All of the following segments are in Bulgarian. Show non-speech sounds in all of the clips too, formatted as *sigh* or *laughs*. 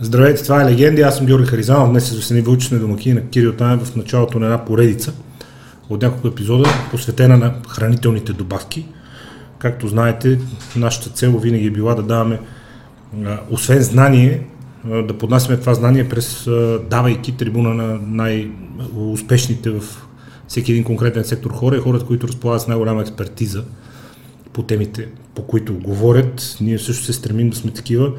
Здравейте, това е Легенди, аз съм Георги Харизанов, днес се Весени Вълчене домакини на Кирил Танев в началото на една поредица от няколко епизода, посветена на хранителните добавки. Както знаете, нашата цел винаги е била да даваме, освен знание, да поднасяме това знание през давайки трибуна на най-успешните в всеки един конкретен сектор хора и хората, които разполагат с най-голяма експертиза по темите, по които говорят. Ние също се стремим да сме такива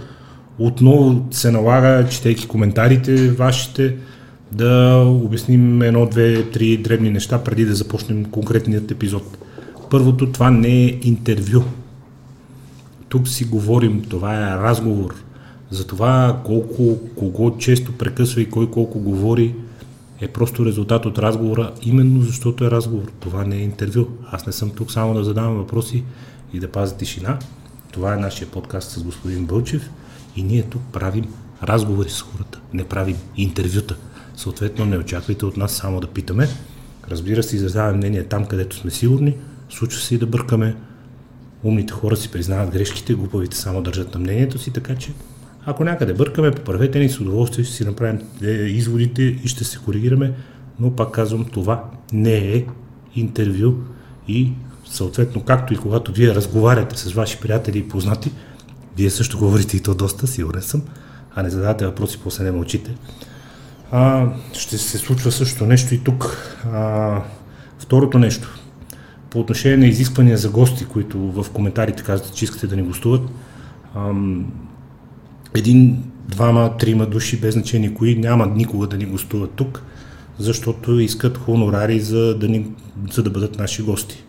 отново се налага, четейки коментарите вашите, да обясним едно, две, три дребни неща преди да започнем конкретният епизод. Първото, това не е интервю. Тук си говорим, това е разговор. За това колко, кого често прекъсва и кой колко говори е просто резултат от разговора, именно защото е разговор. Това не е интервю. Аз не съм тук само да задавам въпроси и да пазя тишина. Това е нашия подкаст с господин Бълчев. И ние тук правим разговори с хората, не правим интервюта. Съответно, не очаквайте от нас само да питаме. Разбира се, изразяваме мнение там, където сме сигурни. Случва се и да бъркаме. Умните хора си признават грешките, глупавите само държат на мнението си, така че ако някъде бъркаме, поправете ни с удоволствие, ще си направим е, изводите и ще се коригираме, но пак казвам, това не е интервю и съответно, както и когато вие разговаряте с ваши приятели и познати, вие също говорите и то доста, сигурен съм, а не задавате въпроси, после не мълчите. А, ще се случва също нещо и тук. А, второто нещо. По отношение на изисквания за гости, които в коментарите казвате, че искате да ни гостуват, ам, един, двама, трима души, без значение кои, няма никога да ни гостуват тук, защото искат хонорари за да, ни, за да бъдат наши гости.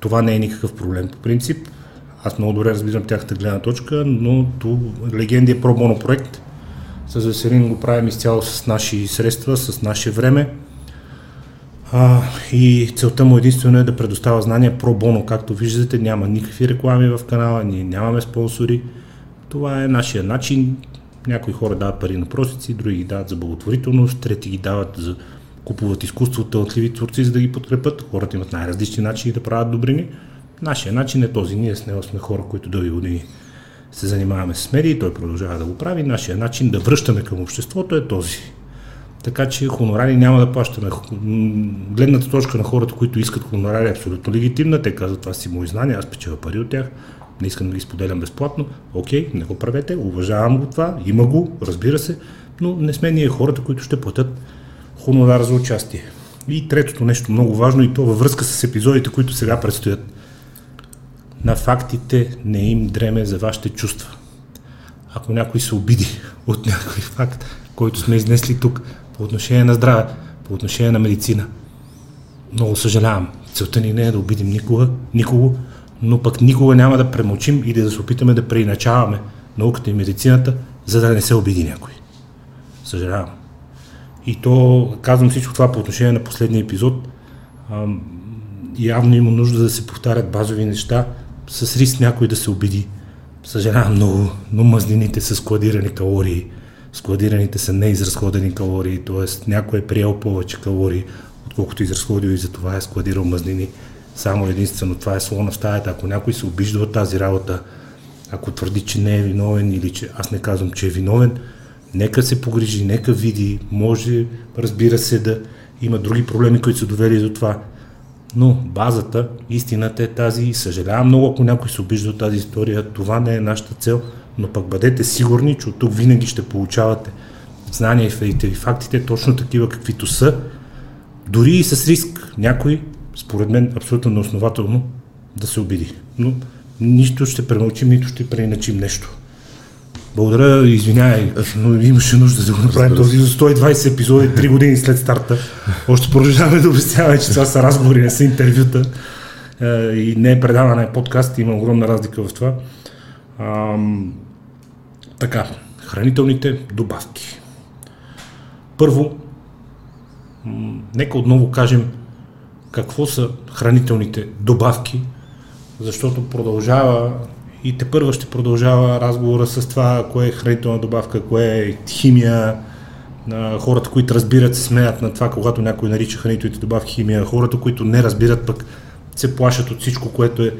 Това не е никакъв проблем по принцип. Аз много добре разбирам тяхната гледна точка, но то Легенди е пробоно проект. С Веселин го правим изцяло с наши средства, с наше време. А, и целта му единствено е да предоставя знания про боно. Както виждате, няма никакви реклами в канала, ние нямаме спонсори. Това е нашия начин. Някои хора дават пари на просици, други ги дават за благотворителност, трети ги дават за купуват изкуство талантливи творци, за да ги подкрепят. Хората имат най-различни начини да правят добрини. Нашия начин е този. Ние с него сме хора, които дълги години се занимаваме с медии, той продължава да го прави. Нашия начин да връщаме към обществото е този. Така че хонорари няма да плащаме. Гледната точка на хората, които искат хонорари е абсолютно легитимна. Те казват, това си мои знания, аз печеля пари от тях. Не искам да ги споделям безплатно. Окей, не го правете, уважавам го това, има го, разбира се, но не сме ние хората, които ще платят хонорар за участие. И третото нещо много важно и то във връзка с епизодите, които сега предстоят – на фактите не им дреме за вашите чувства. Ако някой се обиди от някой факт, който сме изнесли тук по отношение на здраве, по отношение на медицина, много съжалявам. Целта ни не е да обидим никога, никого, но пък никога няма да премълчим или да се опитаме да преиначаваме науката и медицината, за да не се обиди някой. Съжалявам. И то, казвам всичко това по отношение на последния епизод, явно има нужда да се повтарят базови неща, с риск някой да се обиди. Съжалявам много, но мазнините са складирани калории. Складираните са неизразходени калории, т.е. някой е приел повече калории, отколкото изразходил и за това е складирал мазнини. Само единствено това е слона в стаята. Ако някой се обижда от тази работа, ако твърди, че не е виновен или че аз не казвам, че е виновен, нека се погрижи, нека види, може, разбира се, да има други проблеми, които са довели до това. Но базата, истината е тази и съжалявам много, ако някой се обижда от тази история. Това не е нашата цел, но пък бъдете сигурни, че от тук винаги ще получавате знания и фактите точно такива каквито са, дори и с риск някой, според мен абсолютно неоснователно, да се обиди. Но нищо ще премълчим, нито ще преиначим нещо. Благодаря, извинявай, но имаше нужда да го направим този за 120 епизоди, 3 години след старта. Още продължаваме да обясняваме, че това са разговори, не са интервюта е, и не е предаване, е подкаст, има огромна разлика в това. Ам, така, хранителните добавки. Първо, нека отново кажем какво са хранителните добавки, защото продължава и те първа ще продължава разговора с това, кое е хранителна добавка, кое е химия. Хората, които разбират, се смеят на това, когато някой нарича хранителните добавки химия. Хората, които не разбират, пък се плашат от всичко, което е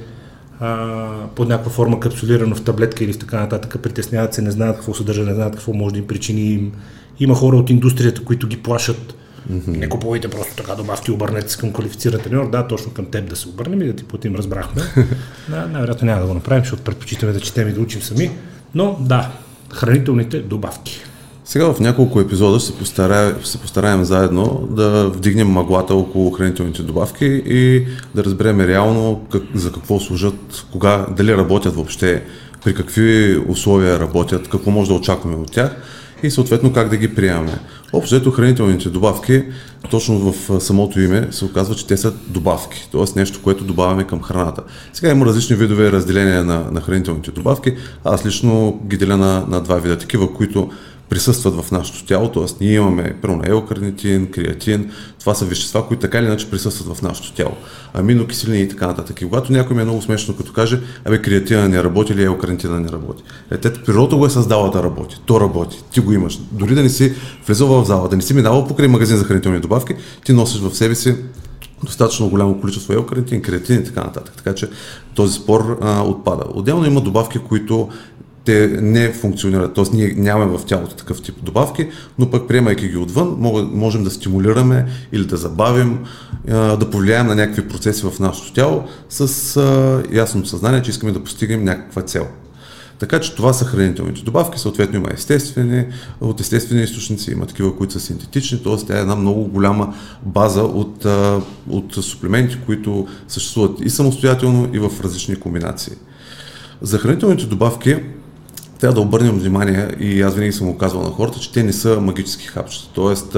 под някаква форма капсулирано в таблетка или в така нататък, притесняват се, не знаят какво съдържа, не знаят какво може да им причини. Има хора от индустрията, които ги плашат. Mm-hmm. Не купувайте просто така добавки, обърнете се към квалифициран треньор. Да, точно към теб да се обърнем и да ти платим, разбрахме. *laughs* да, най-вероятно няма да го направим, защото предпочитаме да четем и да учим сами. Но да, хранителните добавки. Сега в няколко епизода ще се, постарая, се постараем заедно да вдигнем маглата около хранителните добавки и да разберем реално как, за какво служат, кога, дали работят въобще, при какви условия работят, какво може да очакваме от тях и съответно как да ги приемаме. Общо ето хранителните добавки, точно в самото име се оказва, че те са добавки, т.е. нещо, което добавяме към храната. Сега има различни видове разделения на, на хранителните добавки. Аз лично ги деля на, на два вида. Такива, които присъстват в нашето тяло, т.е. ние имаме първо елкарнитин, креатин, това са вещества, които така или иначе присъстват в нашето тяло. Аминокиселини и така нататък. И когато някой ми е много смешно, като каже, абе креатина не работи или елкарнитина не работи. Е, те, природата го е създала да работи. То работи. Ти го имаш. Дори да не си влезал в зала, да не си минавал покрай магазин за хранителни добавки, ти носиш в себе си достатъчно голямо количество елкарнитин, креатин и така нататък. Така че този спор а, отпада. Отделно има добавки, които те не функционират, т.е. ние нямаме в тялото такъв тип добавки, но пък приемайки ги отвън, можем да стимулираме или да забавим, да повлияем на някакви процеси в нашето тяло с ясното съзнание, че искаме да постигнем някаква цел. Така че това са хранителните добавки, съответно има естествени, от естествени източници, има такива, които са синтетични, т.е. тя е една много голяма база от, от суплементи, които съществуват и самостоятелно, и в различни комбинации. За хранителните добавки трябва да обърнем внимание и аз винаги съм го казвал на хората, че те не са магически хапчета. Тоест,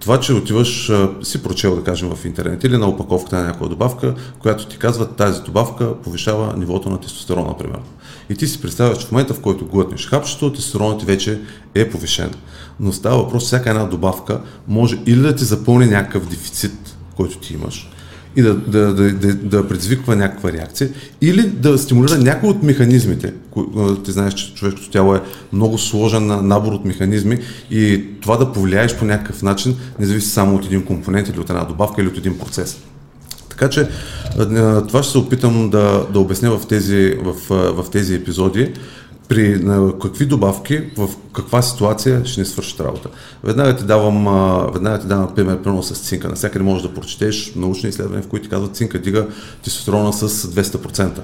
това, че отиваш, си прочел, да кажем, в интернет или на опаковката на някоя добавка, която ти казва, тази добавка повишава нивото на тестостерон, например. И ти си представяш, че в момента, в който глътнеш хапчето, тестостеронът ти вече е повишен. Но става въпрос, всяка една добавка може или да ти запълни някакъв дефицит, който ти имаш, и да, да, да, да, да предизвиква някаква реакция, или да стимулира някои от механизмите. Ти знаеш, че човешкото тяло е много сложен набор от механизми и това да повлияеш по някакъв начин не зависи само от един компонент или от една добавка или от един процес. Така че това ще се опитам да, да обясня в тези, в, в тези епизоди при на какви добавки, в каква ситуация ще ни свършат работа. Веднага ти давам, веднага ти давам пример, примерно с цинка. Насякъде можеш да прочетеш научни изследвания, в които ти казват цинка дига тестостерона с 200%.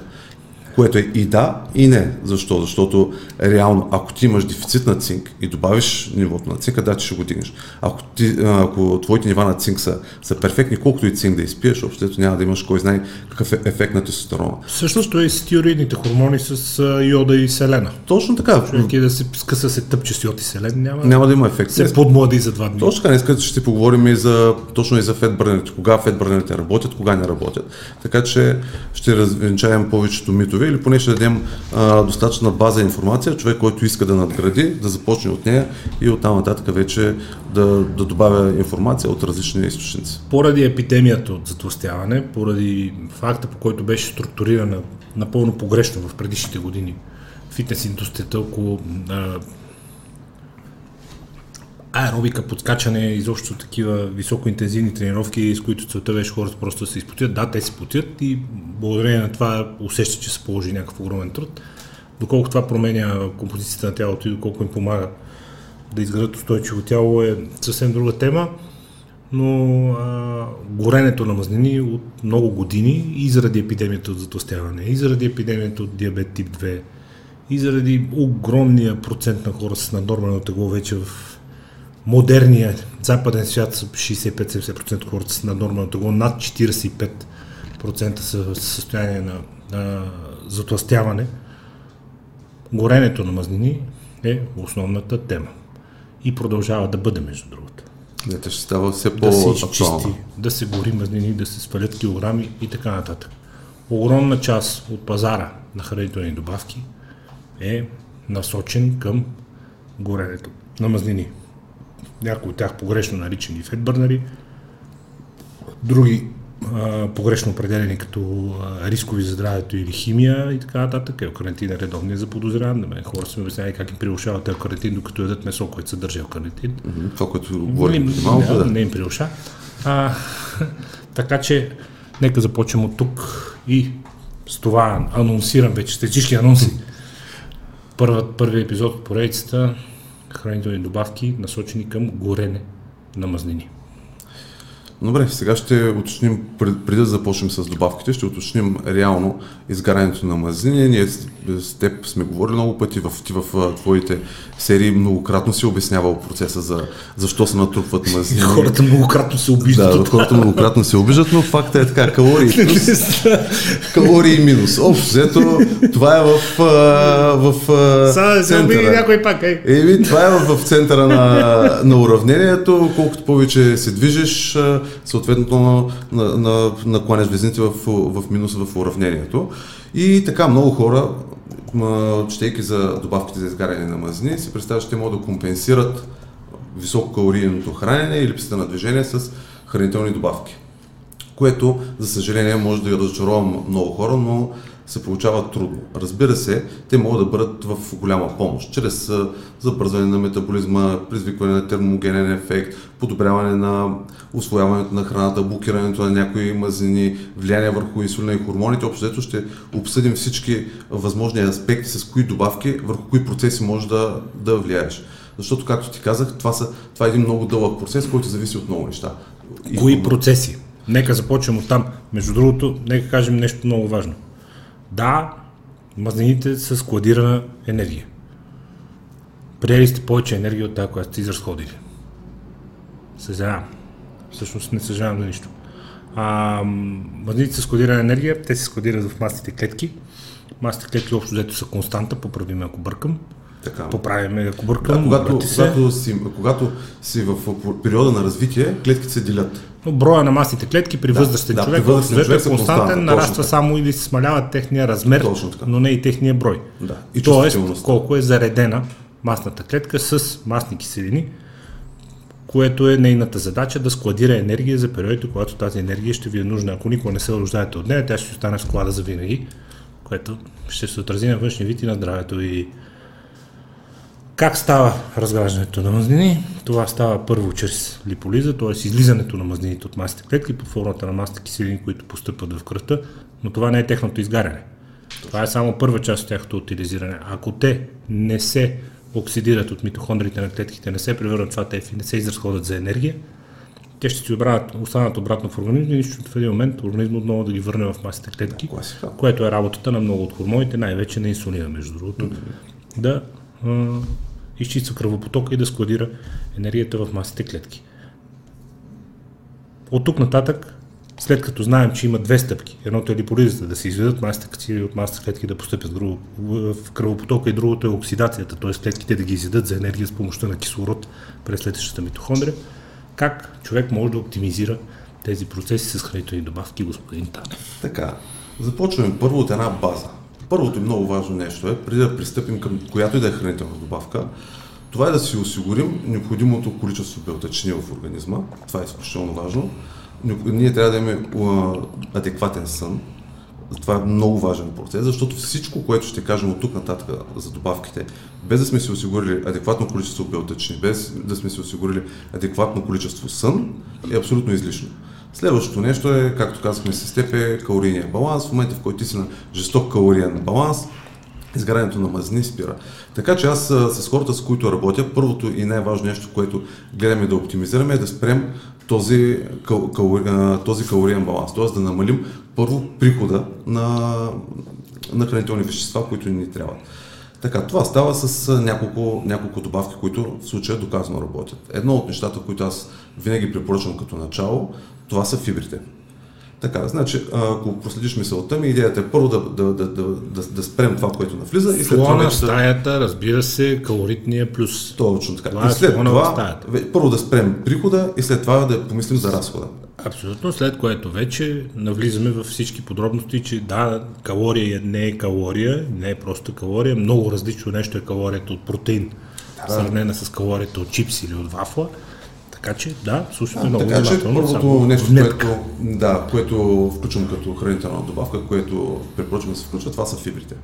Което е и да, и не. Защо? Защото реално, ако ти имаш дефицит на цинк и добавиш нивото на цинка, да, ти ще го дигнеш. Ако, ти, ако твоите нива на цинк са, са перфектни, колкото и цинк да изпиеш, общото няма да имаш кой знае какъв е ефект на тестостерона. Същото е и с тиоридните хормони с йода и селена. Точно така. Човек и да се скъса се тъпче с йод и селен, няма, няма да има ефект. Се подмлади за два дни. Точно така, днес ще поговорим и за, точно и за фетбърнерите, кога фетбърнерите работят, кога не работят. Така че ще развенчаем повечето митове или поне ще дадем а, достатъчна база информация, човек, който иска да надгради, да започне от нея и оттам нататък вече да, да добавя информация от различни източници. Поради епидемията от затластяване, поради факта по който беше структурирана напълно погрешно в предишните години фитнес индустрията около а, аеробика, подскачане, изобщо такива високоинтензивни тренировки, с които целта беше хората просто да се изпотят. Да, те се потят и благодарение на това усещат, че се положи някакъв огромен труд. Доколко това променя композицията на тялото и доколко им помага да изградат устойчиво тяло е съвсем друга тема, но а, горенето на мазнини от много години и заради епидемията от затластяване, и заради епидемията от диабет тип 2, и заради огромния процент на хора с наднормено тегло вече в модерния западен свят са 65-70% от хората са на нормално тегло, над 45% са в състояние на, на затластяване. Горенето на мазнини е основната тема. И продължава да бъде, между другото. Да, ще става все по да се изчисти, да се гори мазнини, да се свалят килограми и така нататък. Огромна част от пазара на хранителни добавки е насочен към горенето на мазнини някои от тях погрешно наричани фетбърнари, други а, погрешно определени като а, рискови за здравето или химия и така нататък. Елкарнетин е редовният за подозряван. Да ме хора са ми обяснявали как им прилушават елкарнетин, докато ядат месо, което съдържа елкарнетин. Mm-hmm. Това, което говорим преди малко, да. Не им прилуша. А, *laughs* така че, нека започнем от тук и С това анонсирам вече сте всички анонси. Първият, първият епизод от поредицата хранителни добавки, насочени към горене на мазнини. Добре, сега ще уточним, преди да започнем с добавките, ще уточним реално изгарянето на мазнини. Ние с теб сме говорили много пъти, в, ти в твоите серии многократно си обяснявал процеса за защо се натрупват *laughs* мазнини. Хората многократно се обиждат. Да, хората многократно се обиждат, но факта е така, калории *laughs* плюс, калории минус. Общо, взето, това е в, в, в Сега се обиди някой пак. Е. Еми, това е в, в центъра на, на уравнението. Колкото повече се движиш, съответно на, на, на, везните в, в минус в уравнението. И така много хора, четейки за добавките за изгаряне на мазнини, си представят, че те могат да компенсират висококалорийното хранене и липсата на движение с хранителни добавки. Което, за съжаление, може да разочарова много хора, но се получава трудно. Разбира се, те могат да бъдат в голяма помощ, чрез забързване на метаболизма, призвикване на термогенен ефект, подобряване на освояването на храната, блокирането на някои мазнини, влияние върху инсулина и хормоните. Общо ще обсъдим всички възможни аспекти, с кои добавки, върху кои процеси може да, да влияеш. Защото, както ти казах, това, са, това е един много дълъг процес, който зависи от много неща. Кои процеси? Нека започнем от там. Между другото, нека кажем нещо много важно. Да, мазнините са складирана енергия. Приели сте повече енергия от тази, която сте изразходили. Съжалявам. Всъщност не съжалявам за нищо. А, мазнините са складирана енергия, те се складират в масните клетки. Масните клетки общо взето са константа, поправим ако бъркам. Така. Поправяме, ако бъркам. Да, когато, когато, си, когато си в периода на развитие, клетките се делят. Но броя на масните клетки при да, възрастен да, човек, при възрастен човек е константен, нараства само или се смалява техния размер, но не и техния брой. Да. И Тоест, колко е заредена масната клетка с масни киселини, което е нейната задача да складира енергия за периодите, когато тази енергия ще ви е нужна. Ако никога не се нуждаете от нея, тя ще остане в склада за винаги, което ще се отрази на външния вид и на здравето и как става разграждането на мазнини? Това става първо чрез липолиза, т.е. излизането на мазнините от масите клетки под формата на масите киселини, които постъпват в кръвта, но това не е техното изгаряне. Това е само първа част от тяхното утилизиране. Ако те не се оксидират от митохондрите на клетките, не се превърнат в АТФ и не се изразходят за енергия, те ще си обранат, останат обратно в организма и нищо в един момент организма отново да ги върне в масите клетки, което е работата на много от хормоните, най-вече на инсулина, между другото, mm-hmm. да изчиства кръвопотока и да складира енергията в масите клетки. От тук нататък, след като знаем, че има две стъпки, едното е липолизата, да се изведат масите клетки от масите клетки да постъпят в кръвопотока и другото е оксидацията, т.е. клетките да ги изядат за енергия с помощта на кислород през следващата митохондрия. Как човек може да оптимизира тези процеси с хранителни добавки, господин Танев? Така, започваме първо от една база. Първото и много важно нещо е, преди да пристъпим към която и да е хранителна добавка, това е да си осигурим необходимото количество белтъчини в организма. Това е изключително важно. Ние трябва да имаме адекватен сън. Това е много важен процес, защото всичко, което ще кажем от тук нататък за добавките, без да сме си осигурили адекватно количество белтъчини, без да сме си осигурили адекватно количество сън, е абсолютно излишно. Следващото нещо е, както казахме с теб, е калорийния баланс. В момента, в който ти си на жесток калориен баланс, изгарянето на мазнини спира. Така че аз с хората, с които работя, първото и най-важно нещо, което гледаме да оптимизираме е да спрем този, кал, кал, този калориен баланс, т.е. да намалим първо прихода на, на хранителни вещества, които ни трябват. Така, това става с няколко, няколко добавки, които в случая доказано работят. Едно от нещата, които аз винаги препоръчвам като начало, това са фибрите. Така, значи, ако проследиш мисълта ми, идеята е първо да, да, да, да, да, да спрем това, което навлиза и след това вече... стаята, разбира се, калоритния плюс. Точно така. Това и е след това, първо да спрем прихода и след това да помислим за разхода. Абсолютно, след което вече навлизаме във всички подробности, че да, калория не е калория, не е просто калория, много различно нещо е калорията от протеин, да. сравнена с калорията от чипс или от вафла. Така че, да, слушайте много Така че първото нещо, което, да, което включвам като хранителна добавка, което препоръчвам да се включва, това са фибрите.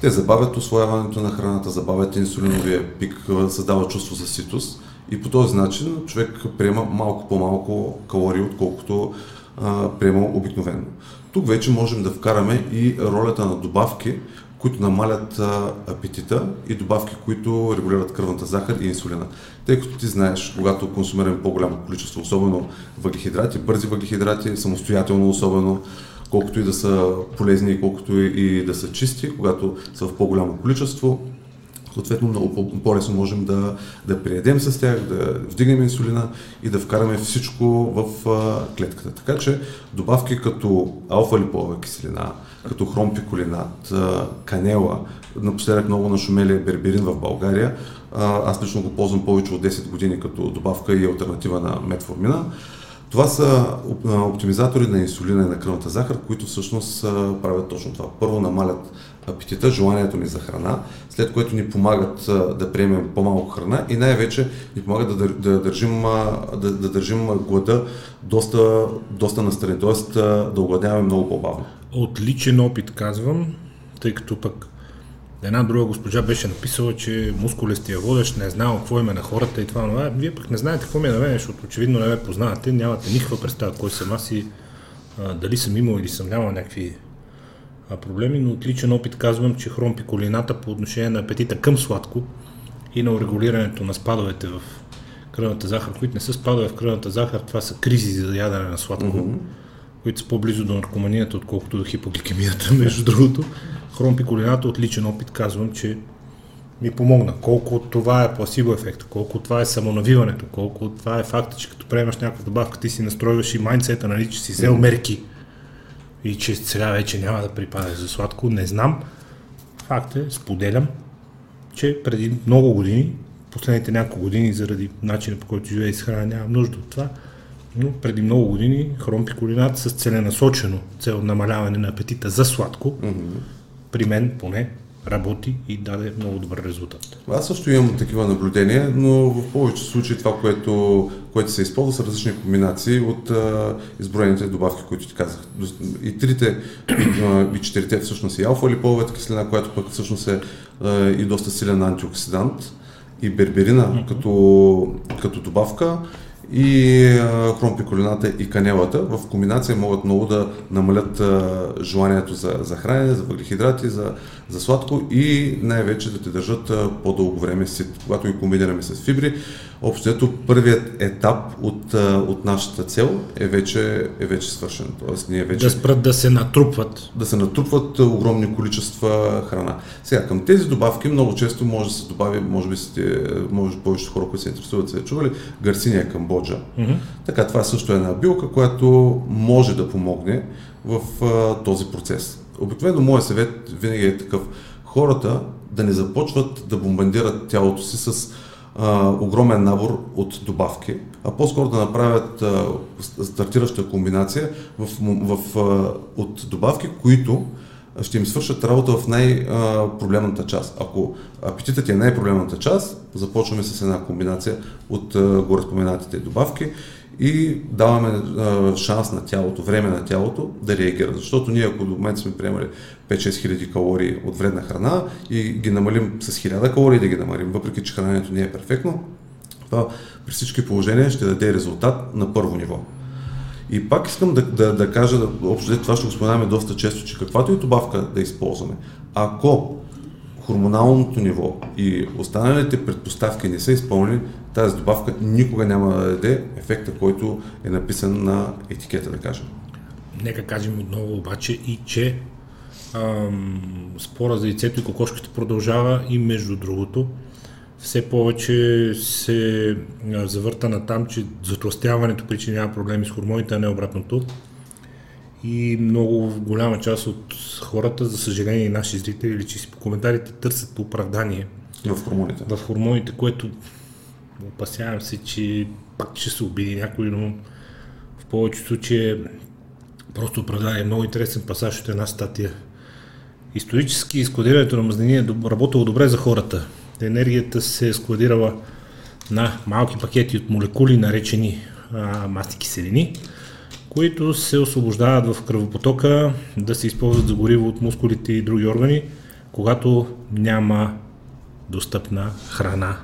Те забавят освояването на храната, забавят инсулиновия пик, създават чувство за ситост и по този начин човек приема малко по-малко калории, отколкото а, приема обикновено. Тук вече можем да вкараме и ролята на добавки, които намалят а, апетита и добавки, които регулират кръвната захар и инсулина. Тъй като ти знаеш, когато консумираме по-голямо количество, особено въглехидрати, бързи въглехидрати, самостоятелно особено, колкото и да са полезни, колкото и да са чисти, когато са в по-голямо количество, съответно много по-лесно можем да, да приедем с тях, да вдигнем инсулина и да вкараме всичко в а, клетката. Така че добавки като алфа-липова киселина, като хромпиколинат, канела, напоследък много нашумели берберин в България, аз лично го ползвам повече от 10 години като добавка и альтернатива на метформина. Това са оптимизатори на инсулина и на кръвната захар, които всъщност правят точно това. Първо намалят апетита, желанието ни за храна, след което ни помагат да приемем по-малко храна и най-вече ни помагат да, да, държим, да, да държим глада доста, доста настрани, т.е. да огладяваме много по-бавно. От личен опит казвам, тъй като пък една друга госпожа беше написала, че мускулестия водещ не е какво име на хората и това, но вие пък не знаете какво ми е на мен, защото очевидно не ме познавате, нямате никаква представа кой съм аз и а, дали съм имал или съм нямал някакви а, проблеми, но от личен опит казвам, че хромпиколината по отношение на апетита към сладко и на урегулирането на спадовете в кръвната захар, които не са спадове в кръвната захар, това са кризи за ядене на сладко, mm-hmm. които са по-близо до наркоманията, отколкото до хипогликемията, *laughs* между другото. Хромпиколината от личен опит казвам, че ми помогна. Колко от това е пласибо ефект, колко от това е самонавиването, колко от това е факта, че като приемаш някаква добавка, ти си настройваш и майндсета, нали, че си взел мерки и че сега вече няма да припадеш за сладко, не знам. Факт е, споделям, че преди много години, последните няколко години, заради начина по който живее и с храна, нямам нужда от това, но преди много години хромпикулинат с целенасочено цел намаляване на апетита за сладко, mm-hmm. при мен поне работи и даде много добър резултат. Аз също имам такива наблюдения, но в повечето случаи това, което, което се използва, са различни комбинации от а, изброените добавки, които ти казах. И трите, и четирите всъщност и алфа липовата киселина, която пък всъщност е а, и доста силен антиоксидант, и берберина mm-hmm. като, като добавка, и а, хромпиколината и канелата в комбинация могат много да намалят желанието за, за хранене, за въглехидрати, за, за сладко и най-вече да те държат по-дълго време сит. Когато ги комбинираме с фибри, Общото първият етап от, от нашата цел е вече, е вече свършен. Тоест, ние вече... Да спрат да се натрупват. Да се натрупват огромни количества храна. Сега, към тези добавки много често може да се добави, може би сте, може повечето хора, които се интересуват, е чували, гарсиния камбоджа. Mm-hmm. Така, това е също една билка, която може да помогне в а, този процес. Обикновено моят съвет винаги е такъв. Хората да не започват да бомбандират тялото си с а, огромен набор от добавки, а по-скоро да направят а, стартираща комбинация в, в, а, от добавки, които ще им свършат работа в най-проблемната част. Ако апетитът е най-проблемната част, започваме с една комбинация от гореспоменатите добавки и даваме шанс на тялото, време на тялото да реагира. Защото ние ако до момента сме приемали 5-6 хиляди калории от вредна храна и ги намалим с 1000 калории да ги намалим, въпреки че храненето не е перфектно, това при всички положения ще даде резултат на първо ниво. И пак искам да, да, да кажа, да, общо това ще го споменаваме доста често, че каквато и добавка да използваме, ако хормоналното ниво и останалите предпоставки не са изпълнени, тази добавка никога няма да даде ефекта, който е написан на етикета, да кажем. Нека кажем отново обаче и, че ам, спора за яйцето и кокошката продължава и между другото все повече се завърта на там, че затластяването причинява проблеми с хормоните, а не обратното. И много голяма част от хората, за съжаление и наши зрители, или че си по коментарите търсят по оправдание в хормоните. В хормоните, което опасявам се, че пак ще се обиди някой, но в повечето случаи просто оправдание. Много интересен пасаж от една статия. Исторически складирането на мазнини е работило добре за хората. Енергията се е складирала на малки пакети от молекули, наречени а, масни киселини, които се освобождават в кръвопотока да се използват за гориво от мускулите и други органи, когато няма достъпна храна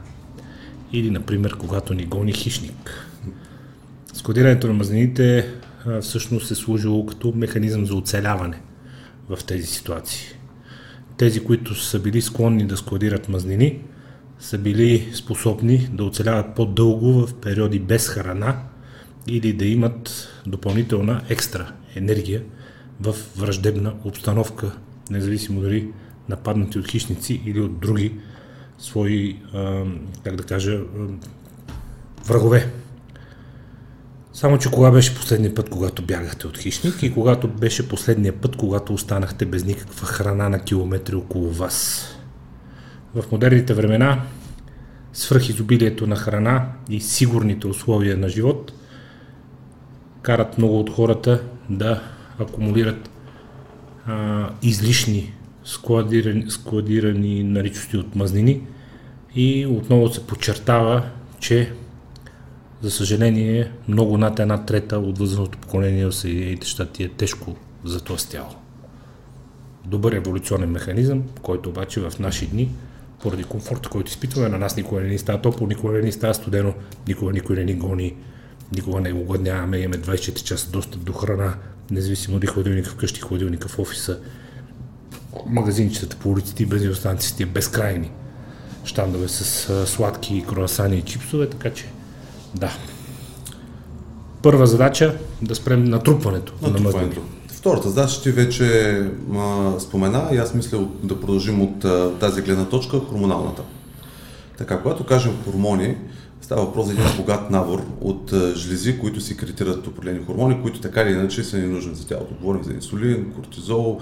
или, например, когато ни гони хищник. Складирането на мазнините всъщност е служило като механизъм за оцеляване в тези ситуации. Тези, които са били склонни да складират мазнини, са били способни да оцеляват по-дълго в периоди без храна или да имат допълнителна екстра енергия в враждебна обстановка, независимо дали нападнати от хищници или от други свои, как да кажа, врагове. Само, че кога беше последния път, когато бягахте от хищник и когато беше последния път, когато останахте без никаква храна на километри около вас. В модерните времена свръхизобилието на храна и сигурните условия на живот карат много от хората да акумулират а, излишни складирани, складирани наличности от мазнини и отново се подчертава, че за съжаление много над една трета от възрастното поколение в Съединените щати е тежко затластяло. Добър еволюционен механизъм, който обаче в наши дни поради комфорта, който изпитваме, на нас никога не ни става топло, никога не ни става студено, никога никой не ни гони, никога не огладняваме, имаме 24 часа достъп до храна, независимо дали хладилника вкъщи, хладилника в офиса, магазинчетата по улиците и бензиностанциите безкрайни щандове с сладки круасани и чипсове, така че да. Първа задача да спрем натрупването, натрупването. на мазнини. Втората задача ти вече а, спомена и аз мисля да продължим от а, тази гледна точка хормоналната. Така, когато кажем хормони, става въпрос за един богат набор от а, жлези, които си кредитират определени хормони, които така или иначе са ни нужни за тялото. Говорим за инсулин, кортизол,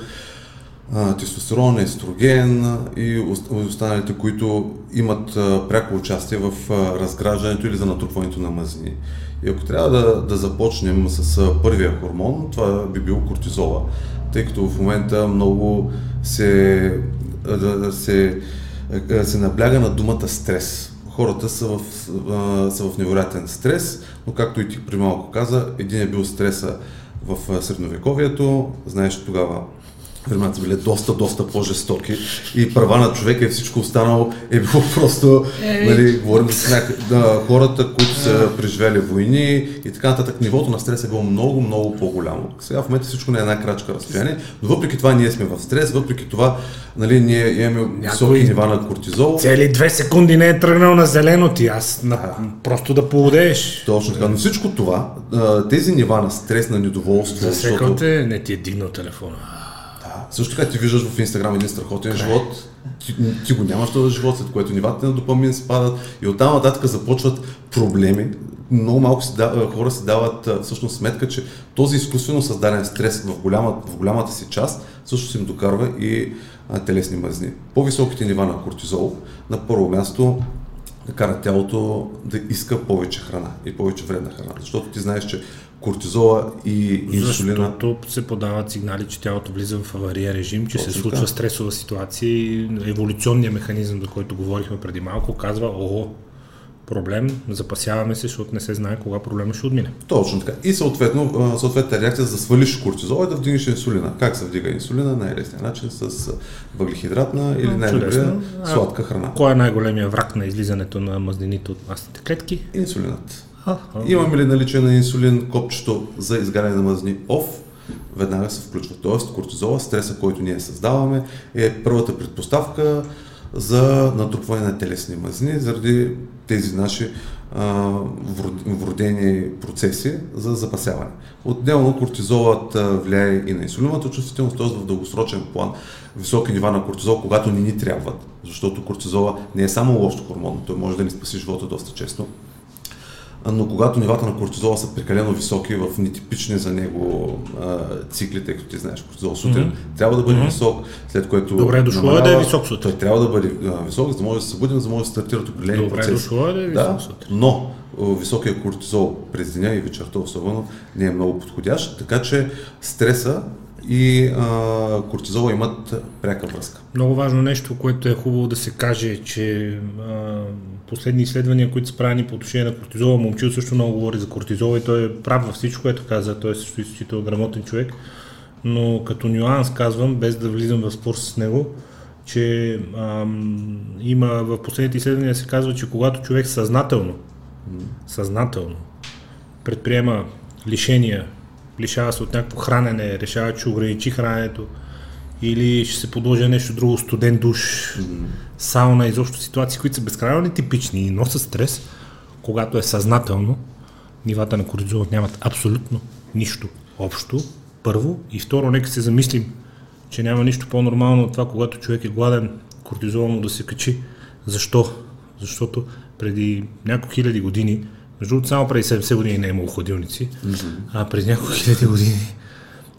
тестостерон, естроген и останалите, които имат пряко участие в разграждането или за натрупването на мазнини. И ако трябва да, да започнем с първия хормон, това би бил кортизола, тъй като в момента много се, се, се набляга на думата стрес. Хората са в, са в невероятен стрес, но както и ти при малко каза, един е бил стреса в средновековието, знаеш тогава времената били доста, доста по-жестоки и права на човека и всичко останало е било *laughs* просто, е, нали, говорим за няк... да, хората, които са преживели войни и така нататък. Нивото на стрес е било много, много по-голямо. Сега в момента всичко не е една крачка разстояние, но въпреки това ние сме в стрес, въпреки това нали, ние имаме Някой... високи нива на кортизол. Цели две секунди не е тръгнал на зелено ти, аз на... просто да поудееш. Точно така, но всичко това, тези нива на стрес, на недоволство... Засекал защото... те, не ти е дигнал телефона. Също така ти виждаш в Инстаграм един страхотен okay. живот, ти, ти го нямаш този живот, след което нивата на допамин спадат и оттам нататък започват проблеми. Много малко си да, хора си дават всъщност сметка, че този изкуствено създаден стрес в, голяма, в голямата си част също им докарва и а, телесни мазни. По-високите нива на кортизол на първо място кара тялото да иска повече храна и повече вредна храна. Защото ти знаеш, че кортизола и инсулина. Защото се подават сигнали, че тялото влиза в авария режим, че Точно се случва стресова ситуация и еволюционният механизъм, за който говорихме преди малко, казва, ого, проблем, запасяваме се, защото не се знае кога проблема ще отмине. Точно така. И съответно, съответната реакция за да свалиш кортизол е да вдигнеш инсулина. Как се вдига инсулина? Най-лесният начин с въглехидратна или най-добре сладка храна. Кой е най-големия враг на излизането на мазнините от масните клетки? Инсулинът. Имаме ли наличие на инсулин, копчето за изгаряне на мазни ОФ, веднага се включва. Тоест кортизола, стреса, който ние създаваме, е първата предпоставка за натрупване на телесни мазни, заради тези наши а, вродени процеси за запасяване. Отделно кортизолът влияе и на инсулиновата чувствителност, т.е. в дългосрочен план високи нива на кортизол, когато не ни трябват, защото кортизола не е само лош хормон, той може да ни спаси живота доста често но когато нивата на кортизола са прекалено високи в нетипични за него а, цикли, тъй като ти знаеш, кортизол сутрин mm-hmm. трябва да бъде mm-hmm. висок, след което. Добре, дошло е да е висок сутрин. Той трябва да бъде а, висок, за да може да се събудим, за да може да стартират определени Добре, процеси. дошло е да е висок да, сутрин. Но високия кортизол през деня и вечерта особено не е много подходящ, така че стреса и а, кортизола имат пряка връзка. Много важно нещо, което е хубаво да се каже, че а, последни изследвания, които са правени по отношение на кортизола, момчил също много говори за кортизола и той е прав във всичко, което каза, той е също изключително грамотен човек, но като нюанс казвам, без да влизам в спор с него, че ам, има в последните изследвания се казва, че когато човек съзнателно, съзнателно предприема лишения лишава се от някакво хранене, решава, че ограничи храненето, или ще се подложи нещо друго, студен душ, mm-hmm. сауна, изобщо ситуации, които са безкрайно нетипични и носят стрес, когато е съзнателно, нивата на кортизол нямат абсолютно нищо общо, първо. И второ, нека се замислим, че няма нищо по-нормално от това, когато човек е гладен, кортизол му да се качи. Защо? Защото преди няколко хиляди години, между другото само преди 70 години не е имало ходилници, mm-hmm. а преди няколко хиляди години.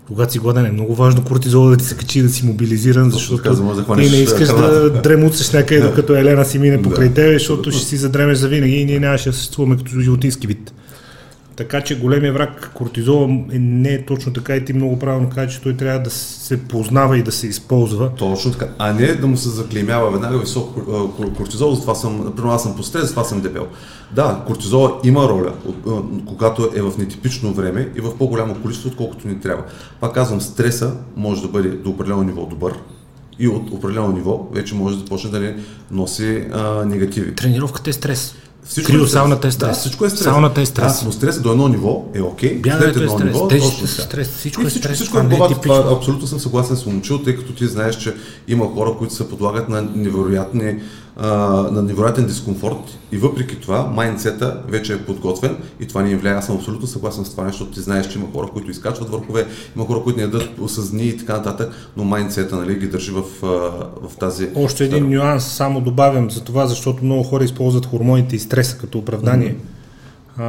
Когато си гладен е много важно кортизола да ти се качи да си мобилизиран, защото да ти не искаш да дремуцаш някъде, докато Елена си мине покрай тебе, защото ще си задремеш за винаги и ние нямаше да съществуваме като животински вид. Така че големия враг кортизола е, не е точно така и ти много правилно каза, че той трябва да се познава и да се използва. Точно така. А не да му се заклеймява веднага висок кортизол, затова съм, например, аз съм по стрес, затова съм дебел. Да, кортизола има роля, когато е в нетипично време и в по-голямо количество, отколкото ни трябва. Пак казвам, стреса може да бъде до определено ниво добър, и от определено ниво вече може да почне да ни носи а, негативи. Тренировката е стрес. Всичко Крио, е сауната е стрес. Да, всичко е стрес. Сауната е стрес. Да, но стрес до едно ниво е окей. Бягането след е стрес. ниво, точно са така. стрес. Всичко И е стрес. всичко е не е. Това абсолютно съм съгласен с момчил, тъй като ти знаеш, че има хора, които се подлагат на невероятни а, на невероятен дискомфорт и въпреки това майндсета вече е подготвен и това ни влияе. Аз съм абсолютно съгласен с това нещо, защото ти знаеш, че има хора, които изкачват върхове, има хора, които не ядат осъзни и така нататък, но майндсета нали, ги държи в, в тази... Още един нюанс само добавям за това, защото много хора използват хормоните и стреса като оправдание. А,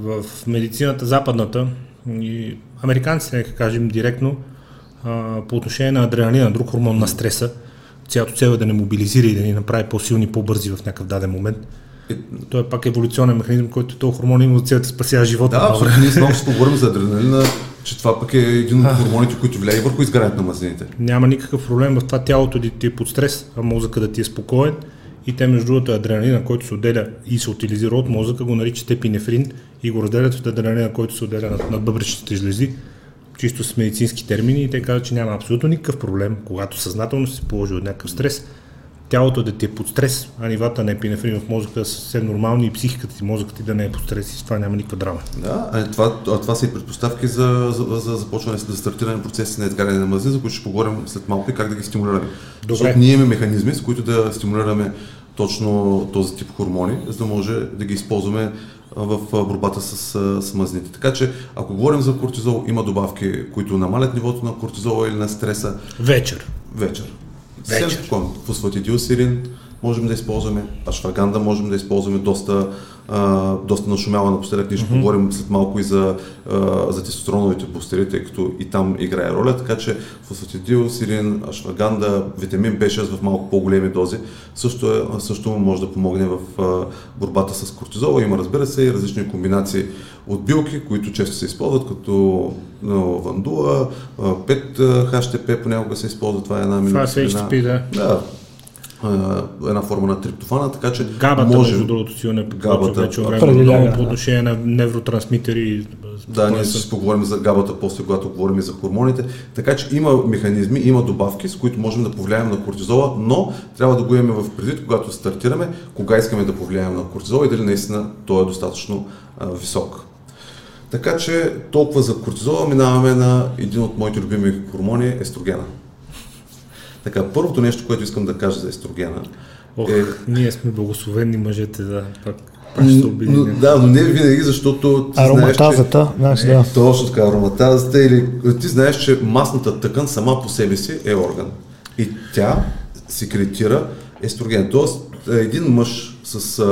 в медицината западната и американците, нека кажем директно, а, по отношение на адреналина, друг хормон на стреса, цялото цел е да не мобилизира и да ни направи по-силни, по-бързи в някакъв даден момент. Е, Той е пак еволюционен механизъм, който този хормон има за цел да спасява живота. Да, абсолютно. Ние много ще поговорим за адреналина, че това пък е един от хормоните, които влияе върху изгарянето на мазнините. Няма никакъв проблем в това тялото да ти е под стрес, а мозъка да ти е спокоен. И те, между другото, адреналина, който се отделя и се утилизира от мозъка, го наричат епинефрин и го разделят от адреналина, който се отделя над, над бъбречните жлези, чисто с медицински термини. И те казват, че няма абсолютно никакъв проблем, когато съзнателно се положи от някакъв стрес, тялото да ти е под стрес, а нивата на епинефрин в мозъка са съвсем нормални и психиката ти, мозъкът ти да не е под стрес и с това няма никаква драма. Да, а това, а това са и предпоставки за, за, за започване, за стартиране на процеси на изгаряне на мазнини, за които ще поговорим след малко и как да ги стимулираме. Добре. Защото ние имаме механизми, с които да стимулираме точно този тип хормони, за да може да ги използваме в борбата с, с мазните. Така че, ако говорим за кортизол, има добавки, които намалят нивото на кортизола или на стреса Вечер. вечер. Вечер. Спокойно. Фосфатидилсирин можем да използваме, ашваганда можем да използваме доста, а, доста нашумява напоследък. Ние ще mm-hmm. поговорим след малко и за, а, за тестостероновите бустери, тъй като и там играе роля, така че фосфатидилсирин, ашваганда, витамин B6 в малко по-големи дози също, е, също може да помогне в а, борбата с кортизола. Има разбира се и различни комбинации от билки, които често се използват, като no, вандуа, 5 HTP понякога се използва, това е една Това е. HTP, да. Да, една форма на триптофана, така че Габата, може... между другото, силно е Габата, вече време много да. по отношение на невротрансмитери. Да, ние ще поговорим за габата после, когато говорим и за хормоните. Така че има механизми, има добавки, с които можем да повлияем на кортизола, но трябва да го имаме в предвид, когато стартираме, кога искаме да повлияем на кортизола и дали наистина той е достатъчно а, висок. Така че толкова за кортизола минаваме на един от моите любими хормони естрогена. Така, първото нещо, което искам да кажа за естрогена Ох, е ние сме благословени мъжете, да. Пак, пак ще се но, да, но не винаги, защото ти Ароматазата, знаеш, че... да. Точно така, ароматазата или ти знаеш, че масната тъкан сама по себе си е орган. И тя секретира естроген. Тоест, един мъж с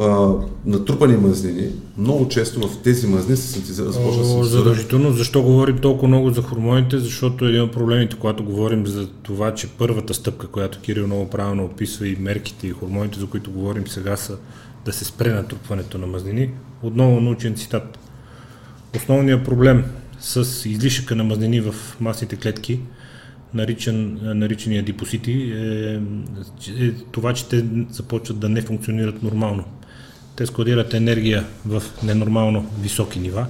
а, натрупани мазнини, много често в тези мазнини се синтезира, започва да се. Задължително. Защо говорим толкова много за хормоните? Защото един от проблемите, когато говорим за това, че първата стъпка, която Кирил много правилно описва и мерките и хормоните, за които говорим сега са да се спре натрупването на мазнини. Отново научен цитат. Основният проблем с излишъка на мазнини в масните клетки, наричан, наричани адипосити, е, е това, че те започват да не функционират нормално. Те складират енергия в ненормално високи нива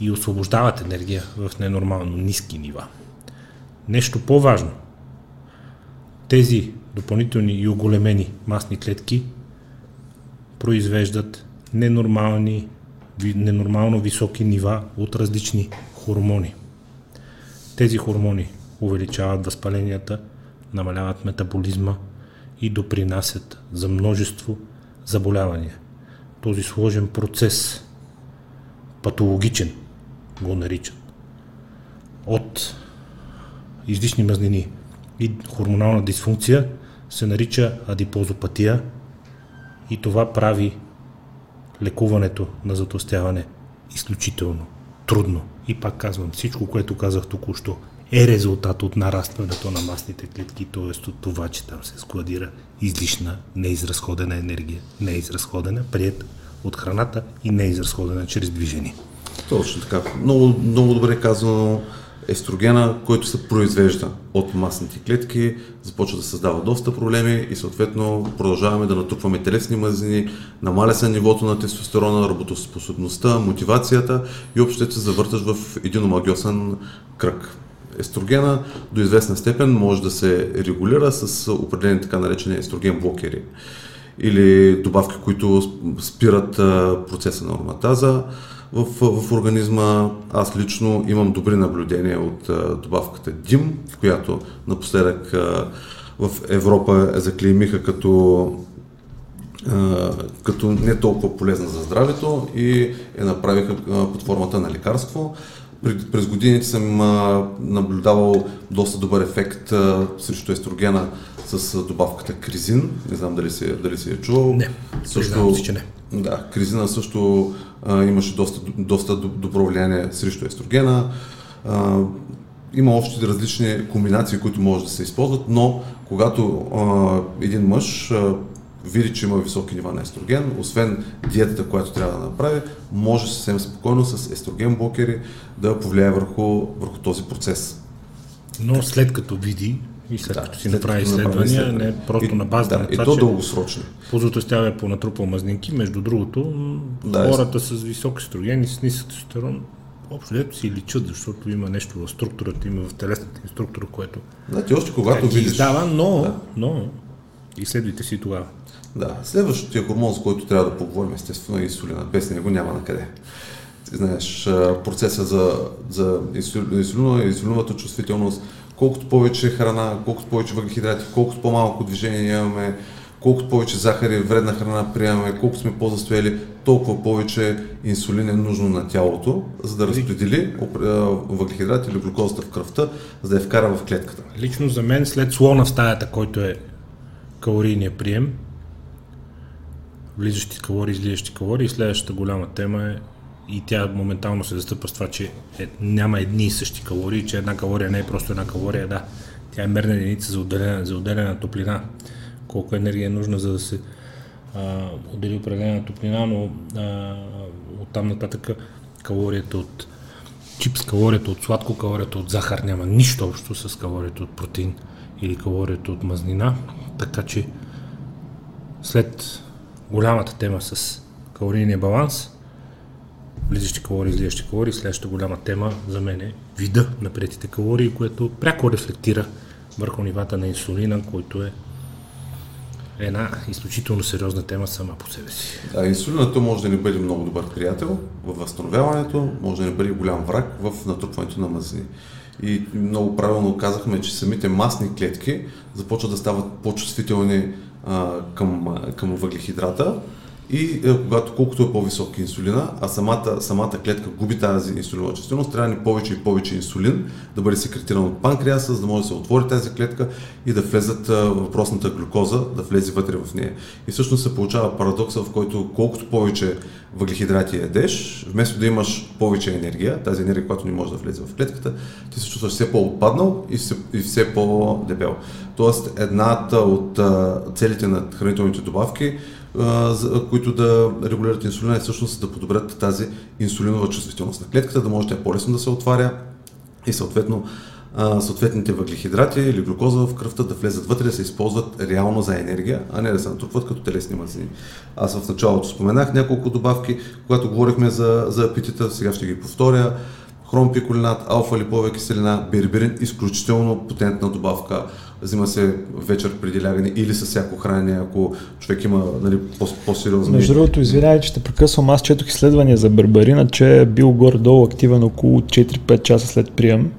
и освобождават енергия в ненормално ниски нива. Нещо по-важно. Тези допълнителни и оголемени масни клетки произвеждат ненормални ненормално високи нива от различни хормони. Тези хормони увеличават възпаленията, намаляват метаболизма и допринасят за множество заболявания. Този сложен процес, патологичен го наричат, от излишни мазнини и хормонална дисфункция се нарича адипозопатия и това прави лекуването на затластяване изключително трудно. И пак казвам, всичко, което казах току-що, е резултат от нарастването на масните клетки, т.е. от това, че там се складира излишна неизразходена енергия. Неизразходена, прият от храната и неизразходена чрез движение. Точно така. Много, много добре казано естрогена, който се произвежда от масните клетки, започва да създава доста проблеми и съответно продължаваме да натрупваме телесни мазнини, намаля се нивото на тестостерона, работоспособността, мотивацията и общо се завърташ в един омагиосен кръг. Естрогена до известна степен може да се регулира с определени така наречени естроген блокери или добавки, които спират процеса на ароматаза в, в организма. Аз лично имам добри наблюдения от добавката ДИМ, която напоследък в Европа е заклеймиха като като не толкова полезна за здравето и я направиха под формата на лекарство. През годините съм наблюдавал доста добър ефект срещу естрогена с добавката кризин. Не знам дали си, дали си е чувал. Не, също, си, че не. Да, кризина също а, имаше доста, доста добро влияние срещу естрогена. А, има още различни комбинации, които може да се използват, но когато а, един мъж а, види, че има високи нива на естроген, освен диетата, която трябва да направи, може съвсем спокойно с естроген блокери да повлияе върху, върху този процес. Но след като види и след да, като си направи изследвания, не просто и, на базата да, на това, и то дългосрочно. Позотостяване по натрупал мазнинки. Между другото, да, хората с висок естроген и с нисък тестостерон общо дето си личат, защото има нещо в структурата, има в телесната им структура, което да, ти още когато видиш. Издава, но, да. но изследвайте си тогава. Да, следващия хормон, с който трябва да поговорим, естествено е инсулина. Без него няма на къде. Знаеш, процеса за, за инсулина, инсулиновата чувствителност, колкото повече храна, колкото повече въглехидрати, колкото по-малко движение имаме, колкото повече захари, вредна храна приемаме, колкото сме по-застояли, толкова повече инсулин е нужно на тялото, за да разпредели въглехидрати или глюкозата в кръвта, за да я вкара в клетката. Лично за мен, след слона в стаята, който е калорийния прием, влизащи калории, излизащи калории, следващата голяма тема е и тя моментално се застъпва с това, че е, няма едни и същи калории, че една калория не е просто една калория, да. Тя е мерна единица за отделена, за отделена топлина. Колко енергия е нужна, за да се а, отдели определена топлина, но а, оттам нататък калорията от чипс, калорията от сладко, калорията от захар няма нищо общо с калорията от протеин или калорията от мазнина. Така че след голямата тема с калорийния баланс, влизащи калории, излизащи калории. Следващата голяма тема за мен е вида на приятите калории, което пряко рефлектира върху нивата на инсулина, който е една изключително сериозна тема сама по себе си. Да, инсулината може да ни бъде много добър приятел в възстановяването, може да ни бъде голям враг в натрупването на мазнини. И много правилно казахме, че самите масни клетки започват да стават по-чувствителни а, към, към въглехидрата, и е, когато колкото е по-висок инсулина, а самата, самата клетка губи тази инсулинова чувствителност, трябва ни повече и повече инсулин да бъде секретиран от панкреаса, за да може да се отвори тази клетка и да влезат е, въпросната глюкоза, да влезе вътре в нея. И всъщност се получава парадокса, в който колкото повече въглехидрати ядеш, вместо да имаш повече енергия, тази енергия, която не може да влезе в клетката, ти се чувстваш все по-отпаднал и все, и все по-дебел. Тоест, едната от целите на хранителните добавки които да регулират инсулина и всъщност да подобрят тази инсулинова чувствителност на клетката, да може тя по-лесно да се отваря и съответно съответните въглехидрати или глюкоза в кръвта да влезат вътре, да се използват реално за енергия, а не да се натрупват като телесни мазнини. Аз в началото споменах няколко добавки, когато говорихме за, за апетита, сега ще ги повторя. хромпиколинат, алфа-липовия киселина, берберин, изключително потентна добавка. Взима се вечер преди лягане или с всяко хранене, ако човек има нали, по-сериозни... Между другото, извинявай, че те прекъсвам. Аз четох изследвания за берберина, че е бил горе-долу активен около 4-5 часа след прием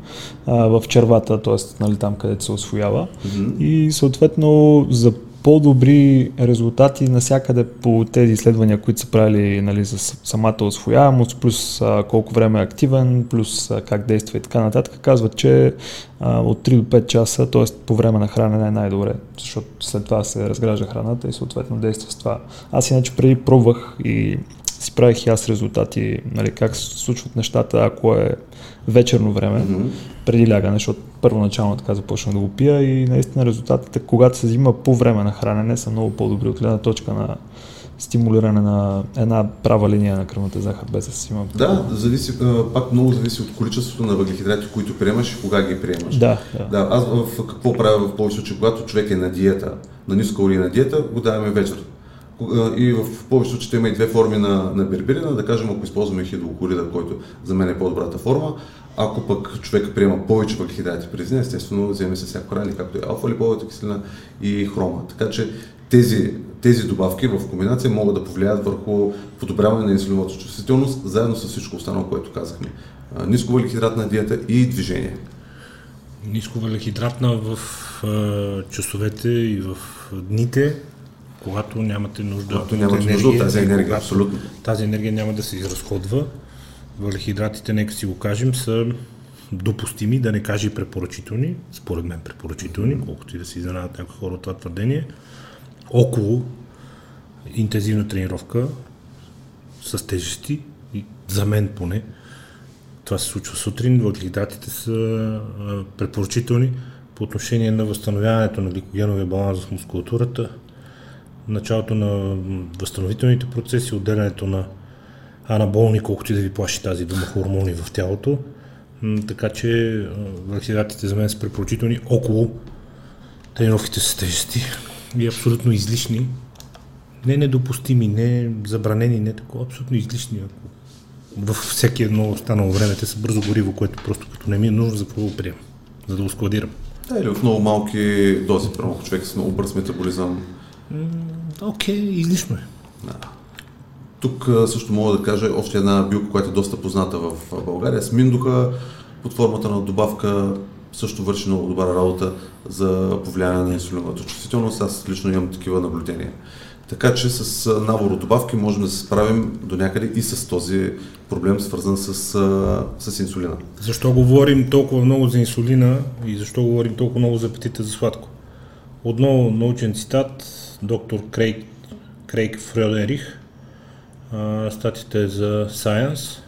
а, в червата, т.е. Нали, там където се освоява. Mm-hmm. И съответно за по-добри резултати навсякъде по тези изследвания, които са правили нали, за самата освояемост, плюс а, колко време е активен, плюс а, как действа и така нататък, казват, че а, от 3 до 5 часа, т.е. по време на хранене е най-добре, защото след това се разгражда храната и съответно действа с това. Аз иначе преди пробвах и си правих и аз резултати, нали, как се случват нещата, ако е вечерно време, mm-hmm. преди лягане, защото първоначално така започнах да го пия и наистина резултатите, когато се взима по време на хранене, са много по-добри от гледна точка на стимулиране на една права линия на кръвната захар, без да си има. Да, зависи, пак много зависи от количеството на въглехидрати, които приемаш и кога ги приемаш. Да, да. да аз в какво правя в повече случаи, когато човек е на диета, на нискокалорийна диета, го даваме вечер. И в повечето случаи има и две форми на, на берберина, да кажем, ако използваме хидрокорида, който за мен е по-добрата форма, ако пък човек приема повече въглехидрати през деня, естествено вземе се всяко хранене, както е алфа-липовата киселина и хрома. Така че тези, тези добавки в комбинация могат да повлияят върху подобряване на инсулиновата чувствителност, заедно с всичко останало, което казахме. Ниско въглехидратна диета и движение. Ниско въглехидратна в часовете и в дните, когато нямате нужда, когато нямате енергия, нужда от тази енергия, абсолютно. Тази енергия няма да се изразходва. Въглехидратите, нека си го кажем, са допустими, да не кажа и препоръчителни, според мен препоръчителни, колкото и да се изненадат някои хора от това твърдение, около интензивна тренировка с тежести, за мен поне, това се случва сутрин, въглехидратите са препоръчителни по отношение на възстановяването на гликогеновия баланс в мускулатурата, началото на възстановителните процеси, отделянето на анаболни, колкото и да ви плаши тази дума, хормони в тялото. Така че вакцинатите за мен са препоръчителни около тренировките с тежести и абсолютно излишни. Не недопустими, не забранени, не такова, абсолютно излишни. Във всеки едно останало време те са бързо гориво, което просто като не ми е нужно, за какво го приемам, за да го складирам. Да, или в много малки дози, прямо човек с много бърз метаболизъм. Окей, излишно е. Да. Тук също мога да кажа още една билка, която е доста позната в България. Сминдуха под формата на добавка също върши много добра работа за повлияние на инсулиновата чувствителност. Аз лично имам такива наблюдения. Така че с набор от добавки можем да се справим до някъде и с този проблем, свързан с, с инсулина. Защо говорим толкова много за инсулина и защо говорим толкова много за апетита за сладко? Отново научен цитат, доктор Крейг, Крейг Фредерих, статията е за Science.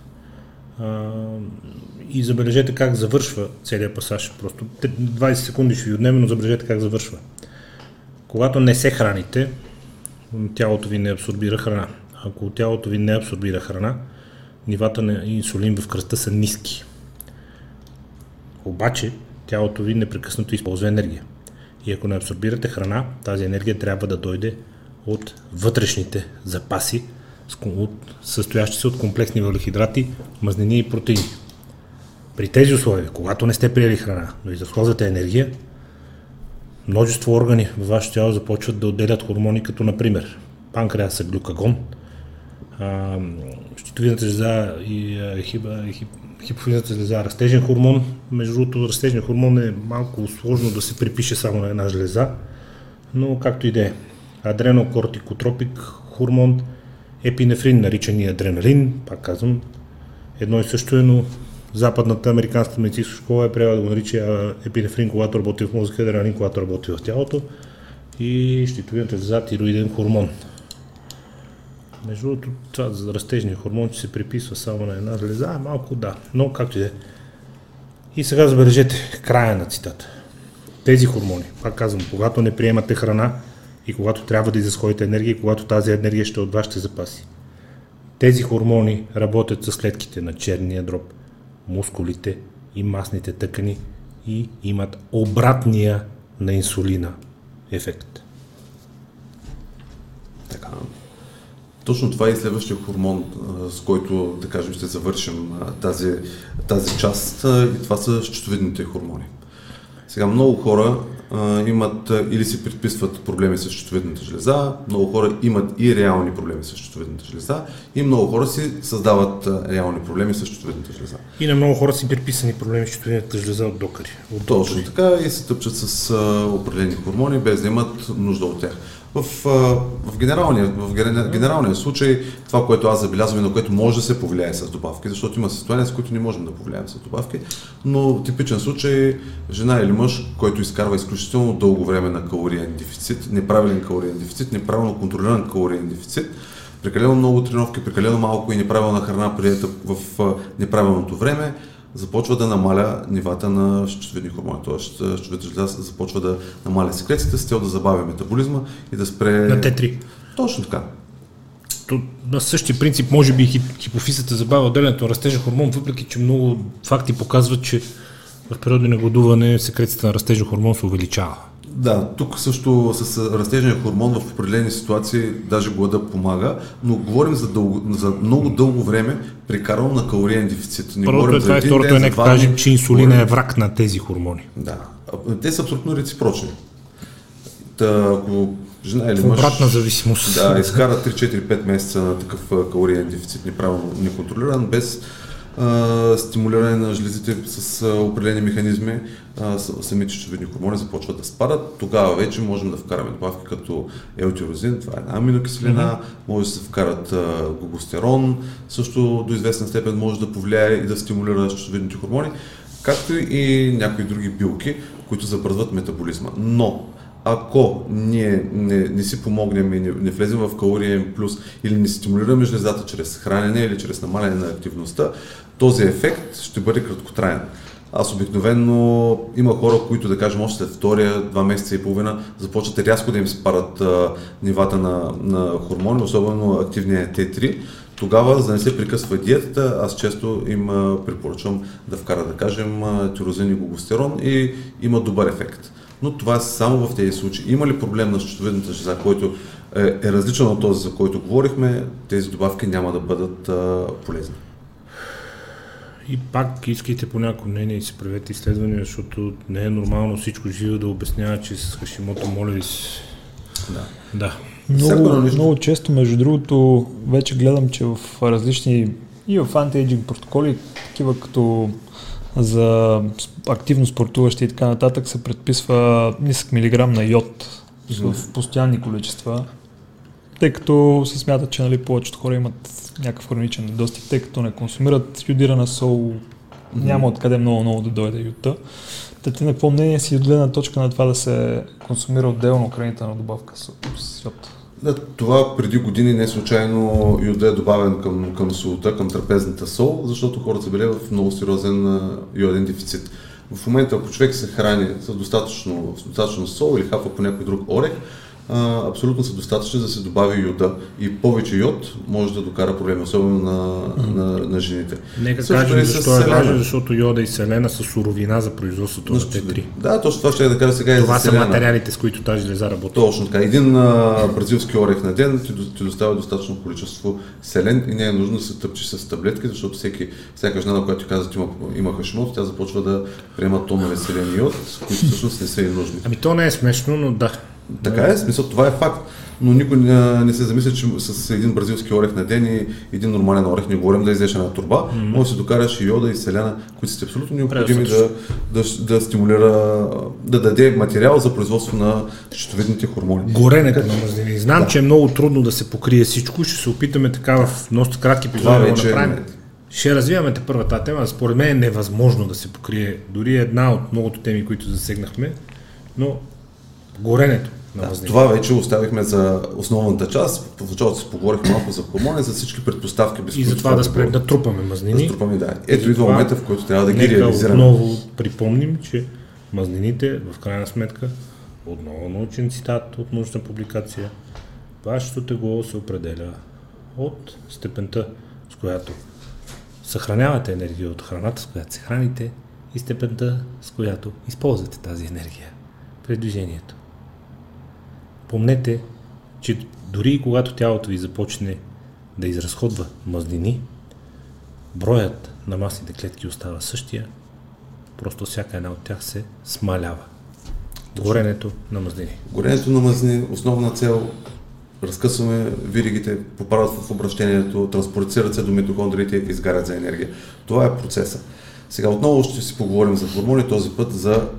И забележете как завършва целият пасаж. Просто 20 секунди ще ви отнеме, но забележете как завършва. Когато не се храните, тялото ви не абсорбира храна. Ако тялото ви не абсорбира храна, нивата на инсулин в кръста са ниски. Обаче, тялото ви непрекъснато използва енергия. И ако не абсорбирате храна, тази енергия трябва да дойде от вътрешните запаси, състоящи се от комплексни въглехидрати, мазнини и протеини. При тези условия, когато не сте приели храна, но изразходвате енергия, множество органи във вашето тяло започват да отделят хормони, като например панкреаса глюкагон, щитовидната жлеза и хипофизната жлеза растежен хормон. Между другото, растежен хормон е малко сложно да се припише само на една жлеза, но както и да е. Адренокортикотропик хормон, епинефрин, наричан и адреналин, пак казвам, едно и също е, но западната американска медицинска школа е приела да го нарича епинефрин, когато работи в мозъка, адреналин, когато работи в тялото и щитовидната за тироиден хормон. Между другото, това за растежния хормон, че се приписва само на една железа, е малко да, но както и да е. И сега забележете края на цитата. Тези хормони, пак казвам, когато не приемате храна, и когато трябва да изразходите енергия, когато тази енергия ще от вашите запаси. Тези хормони работят с клетките на черния дроб, мускулите и масните тъкани и имат обратния на инсулина ефект. Така. Точно това е и следващия хормон, с който, да кажем, ще завършим тази, тази част и това са щитовидните хормони. Сега много хора а, имат или си предписват проблеми с щитовидната жлеза, много хора имат и реални проблеми с щитовидната жлеза и много хора си създават реални проблеми с щитовидната жлеза. И на много хора си приписани проблеми с щитовидната жлеза от докари. От Точно така и се тъпчат с а, определени хормони, без да имат нужда от тях. В, в, генералния, в генералния случай това, което аз забелязвам и на което може да се повлияе с добавки, защото има състояния, с които не можем да повлияем с добавки, но типичен случай жена или мъж, който изкарва изключително дълго време на калориен дефицит, неправилен калориен дефицит, неправилно контролиран калориен дефицит, прекалено много тренировки, прекалено малко и неправилна храна приета в неправилното време, започва да намаля нивата на щитовидни хормони, т.е. щитовидната жлеза започва да намаля секрецията с цел да забавя метаболизма и да спре... На Т3. Точно така. То, на същия принцип, може би хипофизата забавя отделянето на растежа хормон, въпреки че много факти показват, че в периоди на гладуване секрецията на растежа хормон се увеличава. Да, тук също с растежния хормон в определени ситуации даже глада помага, но говорим за, дълго, за много дълго време прекарано на калориен дефицит. Не Първото е това и второто е нека кажем, че инсулина е враг на тези хормони. Да, те са абсолютно реципрочни. Та, ако жена или мъж... Обратна зависимост. Да, изкара 3-4-5 месеца на такъв калориен дефицит, неправилно неконтролиран, без а, стимулиране на жлезите с а, определени механизми, а, самите щитовидни хормони започват да спадат. Тогава вече можем да вкараме добавки като елтирозин, това е една аминокиселина, mm-hmm. може да се вкарат а, също до известна степен може да повлияе и да стимулира щитовидните хормони, както и някои други билки, които забързват метаболизма. Но ако ние не, не си помогнем и не, не влезем в калориен плюс или не стимулираме жлезата чрез хранене или чрез намаляне на активността, този ефект ще бъде краткотраен. Аз обикновено има хора, които да кажем още след втория, два месеца и половина, започват рязко да им спадат а, нивата на, на хормони, особено активния Т3. Тогава, за да не се прекъсва диетата, аз често им препоръчвам да вкара, да кажем, тирозин и глугостерон и има добър ефект но това е само в тези случаи. Има ли проблем на щитовидната жлеза, който е, е различен от този, за който говорихме, тези добавки няма да бъдат а, полезни. И пак искайте по някакво мнение и си правете изследвания, защото не е нормално всичко живо да обяснява, че с Хашимото моля ви си. Да. да. Много, много често, между другото, вече гледам, че в различни и в антиейджинг протоколи, такива като за активно спортуващи и така нататък се предписва нисък милиграм на йод mm-hmm. в постоянни количества, тъй като се смята, че нали, повечето хора имат някакъв хроничен недостиг, тъй като не консумират йодирана сол, mm-hmm. няма откъде много-много да дойде юта. Та ти на какво мнение си от гледна точка на това да се консумира отделно хранителна добавка с, с йод? Да, това преди години не случайно йода е добавен към, към солта, към трапезната сол, защото хората са били в много сериозен йоден дефицит. В момента, ако човек се храни с достатъчно, с достатъчно сол или хапва по някой друг орех, а, абсолютно са достатъчни да се добави йода. И повече йод може да докара проблеми, особено на, на, на жените. Нека Също кажем защо е важно, защото йода и селена са суровина за производството на Т3. Да, точно това ще да кажа сега. Това са материалите, с които тази железа работи. Точно така. Един а, бразилски орех на ден ти, ти доставя достатъчно количество селен и не е нужно да се тъпчи с таблетки, защото всеки, всяка жена, на която ти казва, че има, има хашимото, тя започва да приема тонове селен йод, които всъщност не са и нужни. Ами то не е смешно, но да. Така е, смисъл, това е факт. Но никой не, не се замисля, че с един бразилски орех на ден и един нормален орех, не говорим да излезеш една турба, mm-hmm. може да си докараш и йода и селена, които са абсолютно необходими да, да, да, стимулира, да даде материал за производство на щитовидните хормони. Горенето на мазнини. Знам, да. че е много трудно да се покрие всичко, ще се опитаме така в доста кратки епизоди да го направим. Ще развиваме те първата тема. Според мен е невъзможно да се покрие дори една от многото теми, които засегнахме, но горенето да, това вече оставихме за основната част. В началото си поговорих малко за хормони, за всички предпоставки. Без и за това да спрем да трупаме мазнини. Да трупаме, да. Ето идва момента, в който трябва да ги реализираме. Отново припомним, че мазнините, в крайна сметка, отново научен цитат от научна публикация, вашето тегло се определя от степента, с която съхранявате енергия от храната, с която се храните и степента, с която използвате тази енергия при движението. Помнете, че дори когато тялото ви започне да изразходва мазнини, броят на масните клетки остава същия, просто всяка една от тях се смалява. Горенето на мазнини. Горенето на мазнини, основна цел, разкъсваме виригите, попадат в обращението, транспортират се до митохондриите и изгарят за енергия. Това е процеса. Сега отново ще си поговорим за хормони, този път за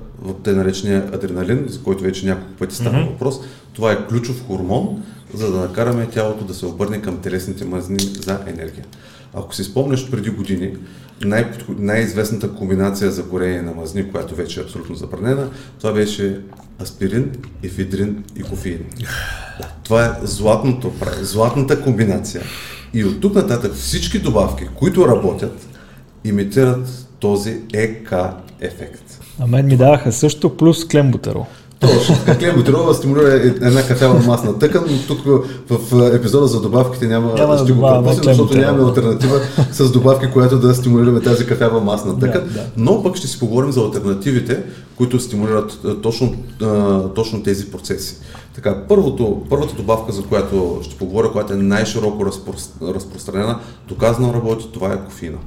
те наречения адреналин, за който вече няколко пъти става mm-hmm. въпрос. Това е ключов хормон, за да накараме тялото да се обърне към телесните мазни за енергия. Ако си спомняш преди години, най- най-известната комбинация за горение на мазни, която вече е абсолютно забранена, това беше аспирин, ефидрин и кофеин. Това е златното, златната комбинация. И от тук нататък всички добавки, които работят, имитират този ЕК ефект. А мен ми даваха също плюс клембутерол. Точно. Клембутерола стимулира една кафява масна тъкан, но тук в епизода за добавките няма, Няма да ще го добавяме пропуснем, защото нямаме альтернатива с добавки, която да стимулираме тази кафява масна тъкан. Да, да. Но пък ще си поговорим за альтернативите, които стимулират а, точно, точно тези процеси. Така, първото, първата добавка, за която ще поговоря, която е най-широко разпро- разпространена, доказано работи, това е кофеина.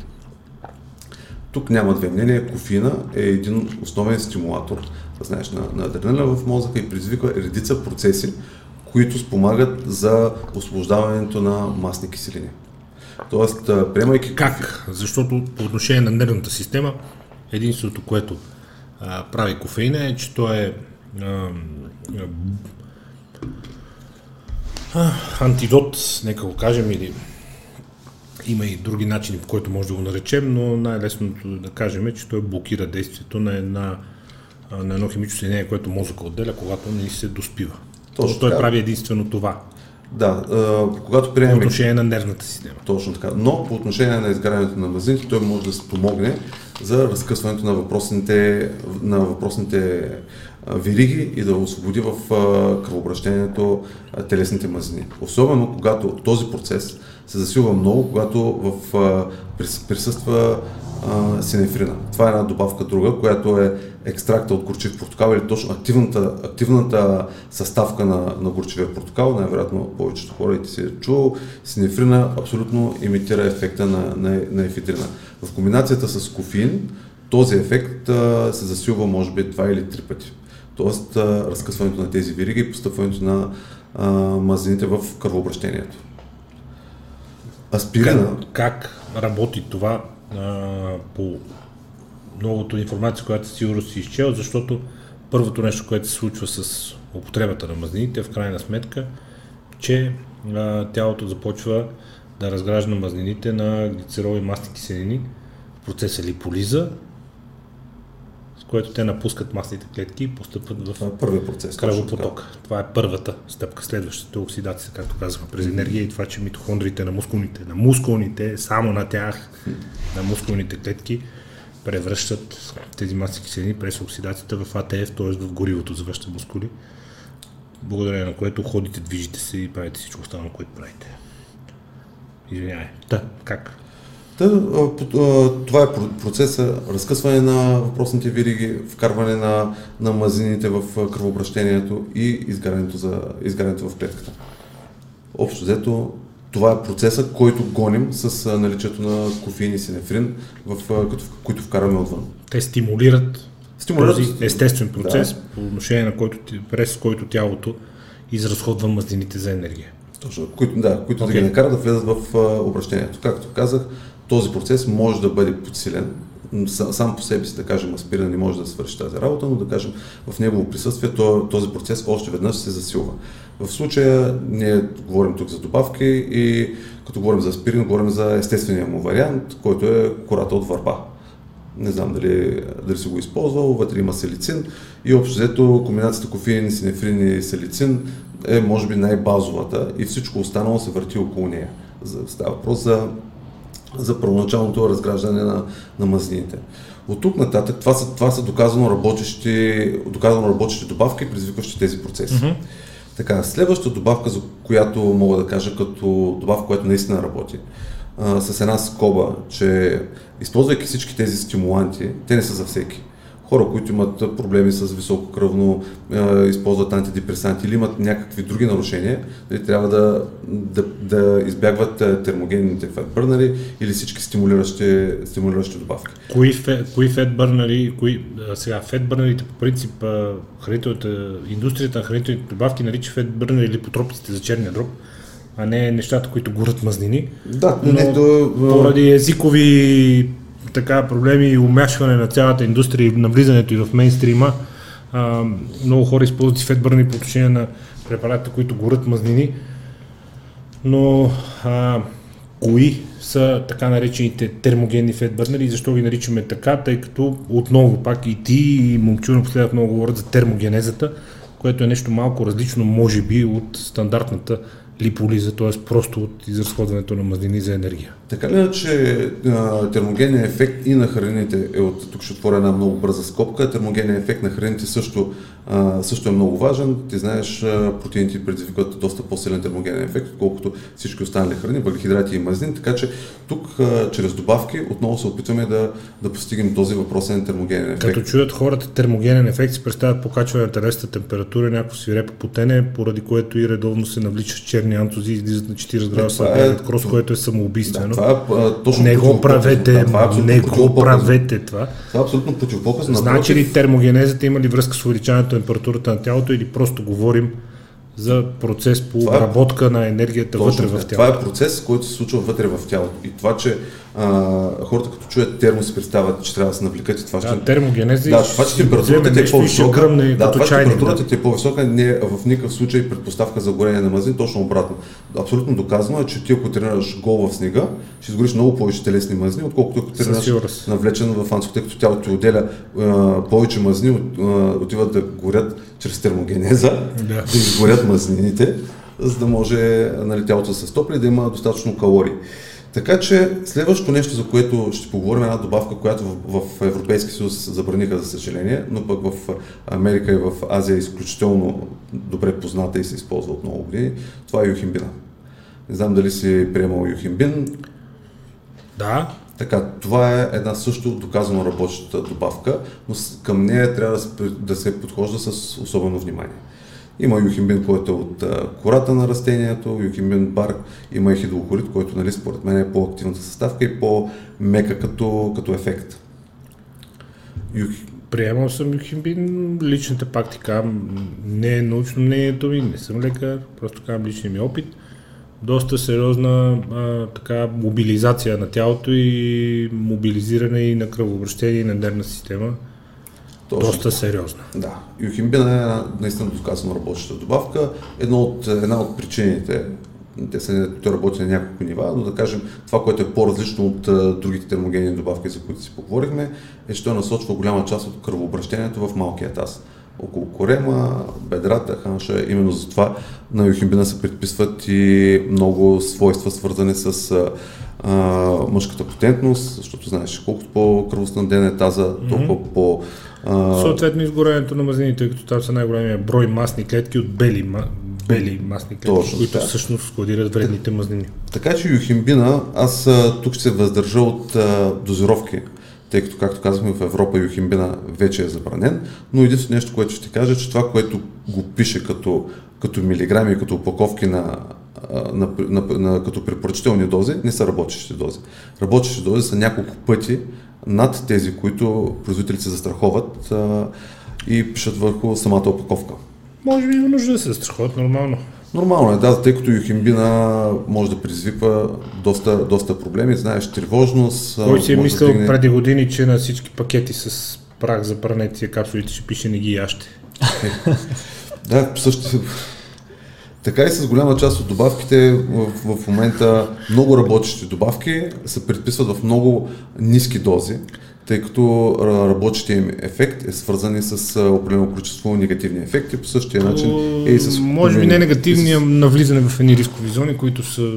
Тук няма две мнения. Кофеина е един основен стимулатор, знаеш, на, на адреналина в мозъка и предизвиква редица процеси, които спомагат за освобождаването на масни киселини. Тоест, приемайки Как? Защото по отношение на нервната система, единственото, което а, прави кофеина е, че той е а, а, антидот, нека го кажем, или има и други начини, по който може да го наречем, но най-лесното е да кажем е, че той блокира действието на, една, на едно химично съединение, което мозъка отделя, когато не се доспива. Точно той така. прави единствено това Да, а, когато по приемем отношение на нервната система. Точно така. Но по отношение на изгарянето на мазнините, той може да спомогне за разкъсването на въпросните, на въпросните вириги и да освободи в кръвообращението телесните мазнини. Особено когато този процес се засилва много, когато в, а, прис- присъства а, синефрина. Това е една добавка друга, която е екстракта от горчив портокал или точно активната, активната съставка на, на горчивия портокал. Най-вероятно повечето хора и ти си е чул. Синефрина абсолютно имитира ефекта на, на, на ефедрина. В комбинацията с кофеин този ефект а, се засилва може би два или три пъти. Тоест а, разкъсването на тези вириги и постъпването на а, мазнините в кръвообращението. Аспирина, Как, как работи това а, по многото информация, която сигурно си изчел, защото първото нещо, което се случва с употребата на мазнините, в крайна сметка, че а, тялото започва да разгражда мазнините на глицерол и масни киселини в процеса липолиза, което те напускат масните клетки и постъпват в е първият процес. кръвопоток. Това е първата стъпка. Следващата е оксидация, както казахме, през енергия и това, че митохондрите на мускулните, на мускулните, само на тях, на мускулните клетки, превръщат тези масни киселини през оксидацията в АТФ, т.е. в горивото за вашите мускули, благодарение на което ходите, движите се и правите всичко останало, което правите. Извинявай. Та, как? Та, това е про- процеса, разкъсване на въпросните вириги, вкарване на, на мазините в кръвообращението и изгарянето, за, изгарянето в клетката. Общо взето, това е процеса, който гоним с наличието на кофеин и синефрин, в, като, които вкараме отвън. Те стимулират Стимулират- този естествен процес, Да. по отношение на който, през който тялото изразходва мазнините за енергия. Точно, които, да, които Окей. да ги накарат да влезат в обращението. Както казах, този процес може да бъде подсилен. Сам по себе си, да кажем, аспирин не може да свърши тази работа, но да кажем, в негово присъствие то- този процес още веднъж се засилва. В случая ние говорим тук за добавки и като говорим за аспирин, говорим за естествения му вариант, който е кората от върба. Не знам дали, дали си го използвал, вътре има селицин и общо взето комбинацията кофеин, синефрин и селицин е може би най-базовата и всичко останало се върти около нея. Става въпрос за, за първоначалното разграждане на, на мазнините. От тук нататък това са, това са доказано, работещи, доказано работещи добавки, предизвикващи тези процеси. Така, следващата добавка, за която мога да кажа като добавка, която наистина работи, а, с една скоба, че използвайки всички тези стимуланти, те не са за всеки. Хора, които имат проблеми с високо кръвно, е, използват антидепресанти или имат някакви други нарушения, нали, трябва да, да, да избягват термогенните фетбърнери или всички стимулиращи, стимулиращи добавки. Кои, фе, кои фетбърнери, кои, сега фетбърнерите по принцип хранителната, индустрията на хранителните добавки нарича фетбърнери или потропиците за черния дроб, а не нещата, които горят мазнини. Да, но не, то, поради езикови така проблеми и умяшване на цялата индустрия и навлизането и в мейнстрима, а, много хора използват фетбърни по отношение на препаратите, които горят мазнини, но а, кои са така наречените термогенни фетбърнери и защо ги наричаме така, тъй като отново пак и ти и Момчу напоследък много говорят за термогенезата, което е нещо малко различно, може би, от стандартната липолиза, т.е. просто от изразходването на мазнини за енергия. Така ли, че термогенният ефект и на храните е от, тук ще отворя една много бърза скопка, термогенният ефект на храните също, а, също е много важен. Ти знаеш, протеините предизвикват доста по-силен термогенен ефект, отколкото всички останали храни, въглехидрати и мазнини, така че тук а, чрез добавки отново се опитваме да, да постигнем този въпросен термогенен ефект. Като чуят хората термогенен ефект, си представят покачване на телесната температура, някакво свирепо потене, поради което и редовно се навличат черни антози и излизат на 40 градуса, е, крос, което е самоубийствено. Да, това е, точно не го правете, да, е не го правете това. Това е абсолютно противопоказ. Значи ли термогенезата има ли връзка с увеличаването температурата на тялото или просто говорим за процес по това е обработка е, на енергията вътре в тялото? Това е процес, който се случва вътре в тялото. И това, че а, хората като чуят термо си представят, че трябва да се навлекат и това да, ще... термогенеза да, това, че температурата ти е по-висока, да, това, че температурата ти е по-висока не е в никакъв случай предпоставка за горение на мазнин, точно обратно. Абсолютно доказано е, че ти ако тренираш гол в снега, ще изгориш много повече телесни мазни, отколкото ако тренираш навлечен в анско, тъй като тялото ти отделя а, повече мазни, от, а, отиват да горят чрез термогенеза, да, да изгорят мазнините, за да може нали, тялото да се стопли да има достатъчно калории. Така че следващото нещо, за което ще поговорим, е една добавка, която в, в Европейския съюз забраниха, за съжаление, но пък в Америка и в Азия е изключително добре позната и се използва от много години. Това е юхимбина. Не знам дали си приемал юхимбин. Да. Така, това е една също доказано работеща добавка, но към нея трябва да се подхожда с особено внимание. Има юхимбин, който е от кората на растението, юхимбин барк, има и хидрохлорид, който нали, според мен е по-активната съставка и по-мека като, като ефект. Юх... Приемал съм юхимбин, личната практика не е научно мнението ми, не съм лекар, просто казвам личния ми опит. Доста сериозна а, така, мобилизация на тялото и мобилизиране и на кръвообращение и на нервна система точно. Доста сериозна. Да. Юхимбина е наистина доказано работеща добавка. Едно от, една от причините, те са, те работи на няколко нива, но да кажем, това, което е по-различно от uh, другите термогенни добавки, за които си поговорихме, е, че той насочва голяма част от кръвообращението в малкия таз. Около корема, бедрата, ханша, именно за това на юхимбина се предписват и много свойства, свързани с uh, мъжката потентност, защото знаеш, колкото по-кръвоснабдена е таза, толкова mm-hmm. по- Съответно изгорението на мазнини, тъй като там са най-големия брой масни клетки от бели, бели масни клетки, Точно, които да. всъщност складират вредните мазнини. Така че юхимбина, аз тук ще се въздържа от а, дозировки, тъй като, както казахме, в Европа юхимбина вече е забранен, но единственото нещо, което ще кажа, че това, което го пише като, като милиграми като упаковки на на, на, на, като препоръчителни дози, не са работещи дози. Работещи дози са няколко пъти над тези, които производителите се застраховат а, и пишат върху самата опаковка. Може би има нужда да се застраховат нормално. Нормално е, да, тъй като юхимбина може да предизвиква доста, доста проблеми, знаеш, тревожност. Кой си е мислил да преди години, че на всички пакети с прах за пране тия капсулите ще пише не ги яще? *laughs* да, също така и с голяма част от добавките в, в момента много работещи добавки се предписват в много ниски дози, тъй като работещия им ефект е свързан и с определено количество негативни ефекти. По същия начин е и с... Може би не негативния навлизане в едни рискови зони, които са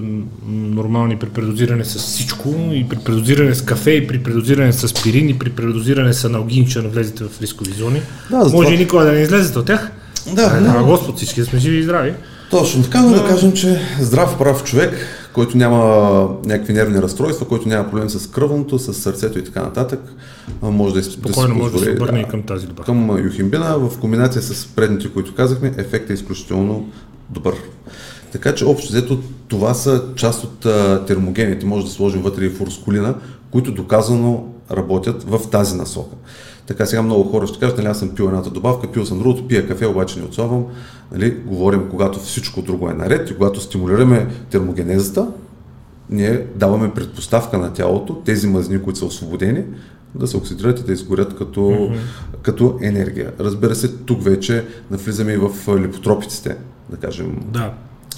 нормални при предозиране с всичко, и при предозиране с кафе, и при предозиране с аспирин, и при предозиране с аналгин, че навлезете в рискови зони. Да, Може това... и никога да не излезете от тях. Да, а, но... Господ, всички сме живи и здрави. Точно така, но да кажем, че здрав прав човек, който няма някакви нервни разстройства, който няма проблем с кръвното, с сърцето и така нататък, може да, Спокойно да може да се обърне да, и към тази добавка. Към юхимбина в комбинация с предните, които казахме, ефектът е изключително добър. Така че общо взето това са част от а, термогените. Може да сложим вътре и фурскулина, които доказано работят в тази насока. Така сега много хора ще кажат, нали, аз съм пил едната добавка, пил съм другото, пия кафе, обаче не отслабвам. Нали, говорим, когато всичко друго е наред и когато стимулираме термогенезата, ние даваме предпоставка на тялото, тези мазни, които са освободени, да се оксидират и да изгорят като, mm-hmm. като енергия. Разбира се, тук вече навлизаме и в липотропиците, да кажем. Да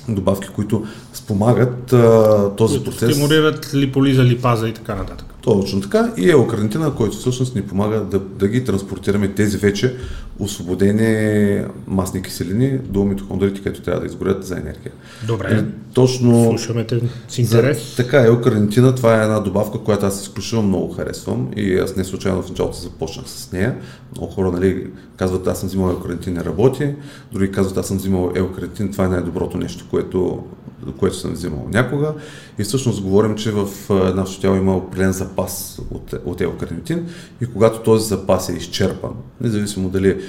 добавки, които спомагат а, този процес. Стимулират липолиза, липаза и така нататък. Точно така. И еокарнитина, който всъщност ни помага да, да ги транспортираме тези вече освободени масни киселини до митохондрите, където трябва да изгорят за енергия. Добре. И, точно. Слушаме те с интерес. За, така, еокарнитина, това е една добавка, която аз изключително много харесвам и аз не случайно в началото започнах с нея. Много хора нали, казват, аз съм взимал еокарнитин, не работи. Други казват, аз съм взимал еокарнитин, това е най-доброто нещо, което което съм взимал някога. И всъщност говорим, че в нашето тяло има определен запас от, от елкарнитин и когато този запас е изчерпан, независимо дали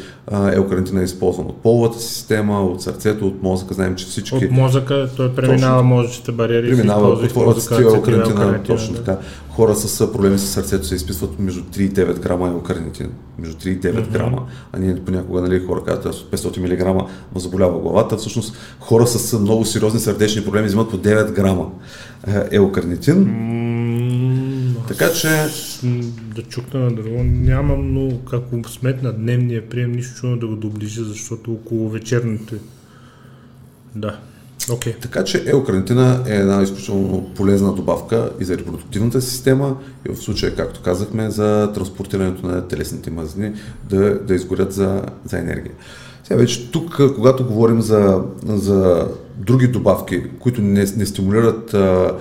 елкарнитин е използван от половата система, от сърцето, от мозъка, знаем, че всички... От мозъка той преминава мозъчните бариери. Преминава от елкарнитина, точно така хора с проблеми с сърцето се изписват между 3 и 9 грама еокарнитин. Между 3 и 9 mm-hmm. грама. А ние понякога нали, хора казват, аз от 500 мг ма заболява главата. Всъщност хора с много сериозни сърдечни проблеми взимат по 9 грама еокарнитин. Mm-hmm. Така че... Да чукна на дърво, нямам, но ако сметна дневния прием, нищо чудно да го доближа, защото около вечерните... Да, Okay. Така че еокарнитина е една изключително полезна добавка и за репродуктивната система и в случая, както казахме, за транспортирането на телесните мазни да, да изгорят за, за енергия. Сега вече тук, когато говорим за, за други добавки, които не, не стимулират а,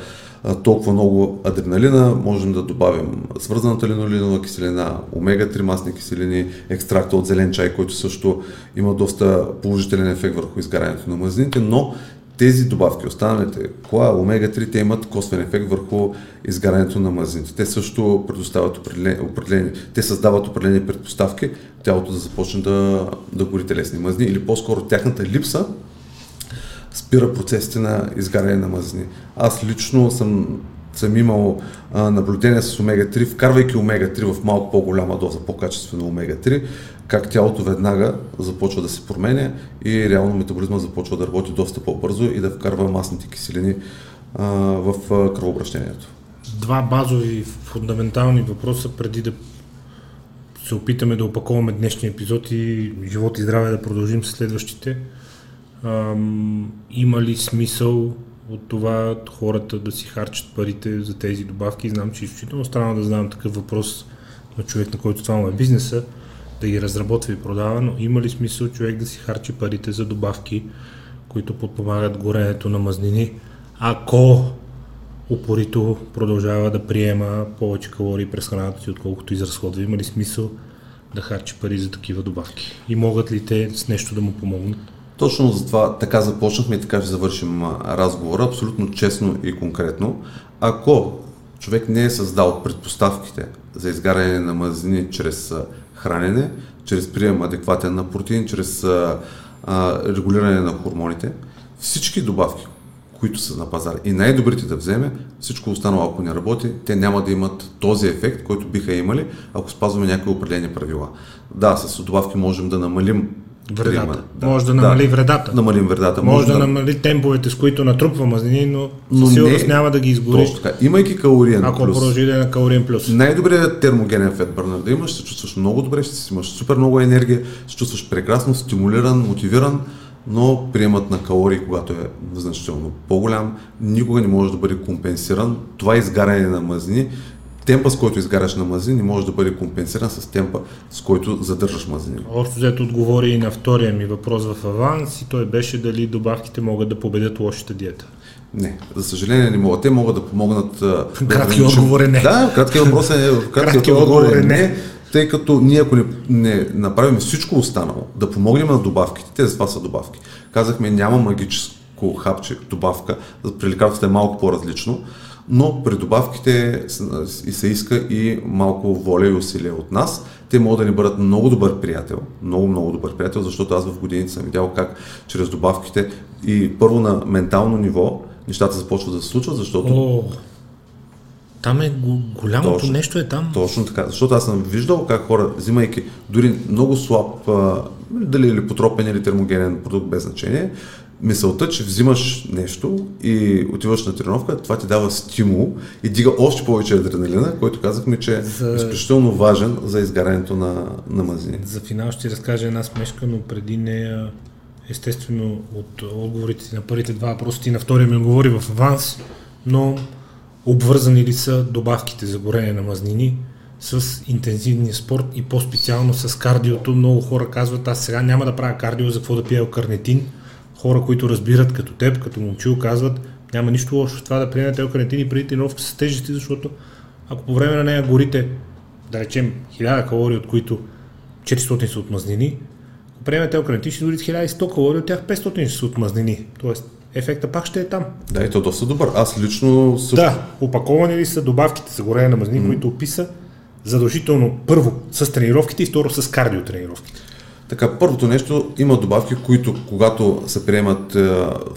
толкова много адреналина, можем да добавим свързаната линолинова киселина, омега-3 масни киселини, екстракта от зелен чай, който също има доста положителен ефект върху изгарянето на мазнините, но тези добавки, останалите кола, омега-3, те имат косвен ефект върху изгарянето на мазнините. Те също предоставят определени, определени, те създават определени предпоставки тялото да започне да, да гори телесни мазни или по-скоро тяхната липса спира процесите на изгаряне на мазни. Аз лично съм, съм имал а, наблюдение с омега-3, вкарвайки омега-3 в малко по-голяма доза, по-качествена омега-3, как тялото веднага започва да се променя и реално метаболизма започва да работи доста по-бързо и да вкарва масните киселини в кръвообращението. Два базови фундаментални въпроса преди да се опитаме да опаковаме днешния епизод и живот и здраве да продължим с следващите. Има ли смисъл от това хората да си харчат парите за тези добавки? Знам, че е изключително странно да знам такъв въпрос на човек, на който това му е бизнеса да ги разработва и продава, но има ли смисъл човек да си харчи парите за добавки, които подпомагат горенето на мазнини, ако упорито продължава да приема повече калории през храната си, отколкото изразходва. Има ли смисъл да харчи пари за такива добавки? И могат ли те с нещо да му помогнат? Точно за това така започнахме и така ще завършим разговора, абсолютно честно и конкретно. Ако човек не е създал предпоставките за изгаряне на мазнини чрез хранене, чрез прием адекватен на протеин, чрез а, а, регулиране на хормоните. Всички добавки, които са на пазара и най-добрите да вземе, всичко останало, ако не работи, те няма да имат този ефект, който биха имали, ако спазваме някои определени правила. Да, с добавки можем да намалим Вредата. Да, може да намали да, вредата. Намалим вредата. Може, може да, да намали темповете, с които натрупва мазнини, но, но сигурност няма да ги изгори. Точно така. Имайки калориен Ако плюс. продължи да е на калориен плюс. Най-добрият термогенен фет бърнер да имаш, се чувстваш много добре, ще си имаш супер много енергия, се чувстваш прекрасно, стимулиран, мотивиран, но приемат на калории, когато е значително по-голям, никога не може да бъде компенсиран. Това изгаряне на мазнини темпа, с който изгаряш на мазнини, може да бъде компенсиран с темпа, с който задържаш мазнини. Общо взето отговори и на втория ми въпрос в аванс и той беше дали добавките могат да победят лошата диета. Не, за съжаление не могат. Те могат да помогнат. *laughs* Кратки да отговор е не. Да, кратки въпрос е, *laughs* кратки отговор е не. Тъй като ние ако не, не направим всичко останало, да помогнем на добавките, те за това са добавки. Казахме, няма магическо хапче, добавка. При лекарствата е малко по-различно, но при добавките се иска и малко воля и усилие от нас. Те могат да ни бъдат много добър приятел, много, много добър приятел, защото аз в годините съм видял как чрез добавките и първо на ментално ниво нещата започват да се случват, защото... О, там е голямото точно, нещо е там. Точно така, защото аз съм виждал как хора, взимайки дори много слаб, дали или потропен или термогенен продукт без значение, мисълта, че взимаш нещо и отиваш на тренировка, това ти дава стимул и дига още повече адреналина, който казахме, че е за... е изключително важен за изгарянето на, на мазнини. За финал ще разкажа една смешка, но преди нея естествено от отговорите на първите два въпроса ти на втория ми отговори в аванс, но обвързани ли са добавките за горене на мазнини с интензивния спорт и по-специално с кардиото. Много хора казват, аз сега няма да правя кардио, за какво да пия карнетин. Хора, които разбират като теб, като момчил, казват, няма нищо лошо в това да приемете елкарнетин и преди тренировка с тежести, защото ако по време на нея горите, да речем, 1000 калории, от които 400 са от мазнини, ако приемете елкарнетин, ще дорите 1100 калории, от тях 500 ще са от мазнини. Тоест, ефекта пак ще е там. Да, и то доста добър. Аз лично също... Да, опаковани ли са добавките за горене на мазнини, mm. които описа, задължително първо с тренировките и второ с кардиотренировките. Така, първото нещо, има добавки, които когато се приемат е,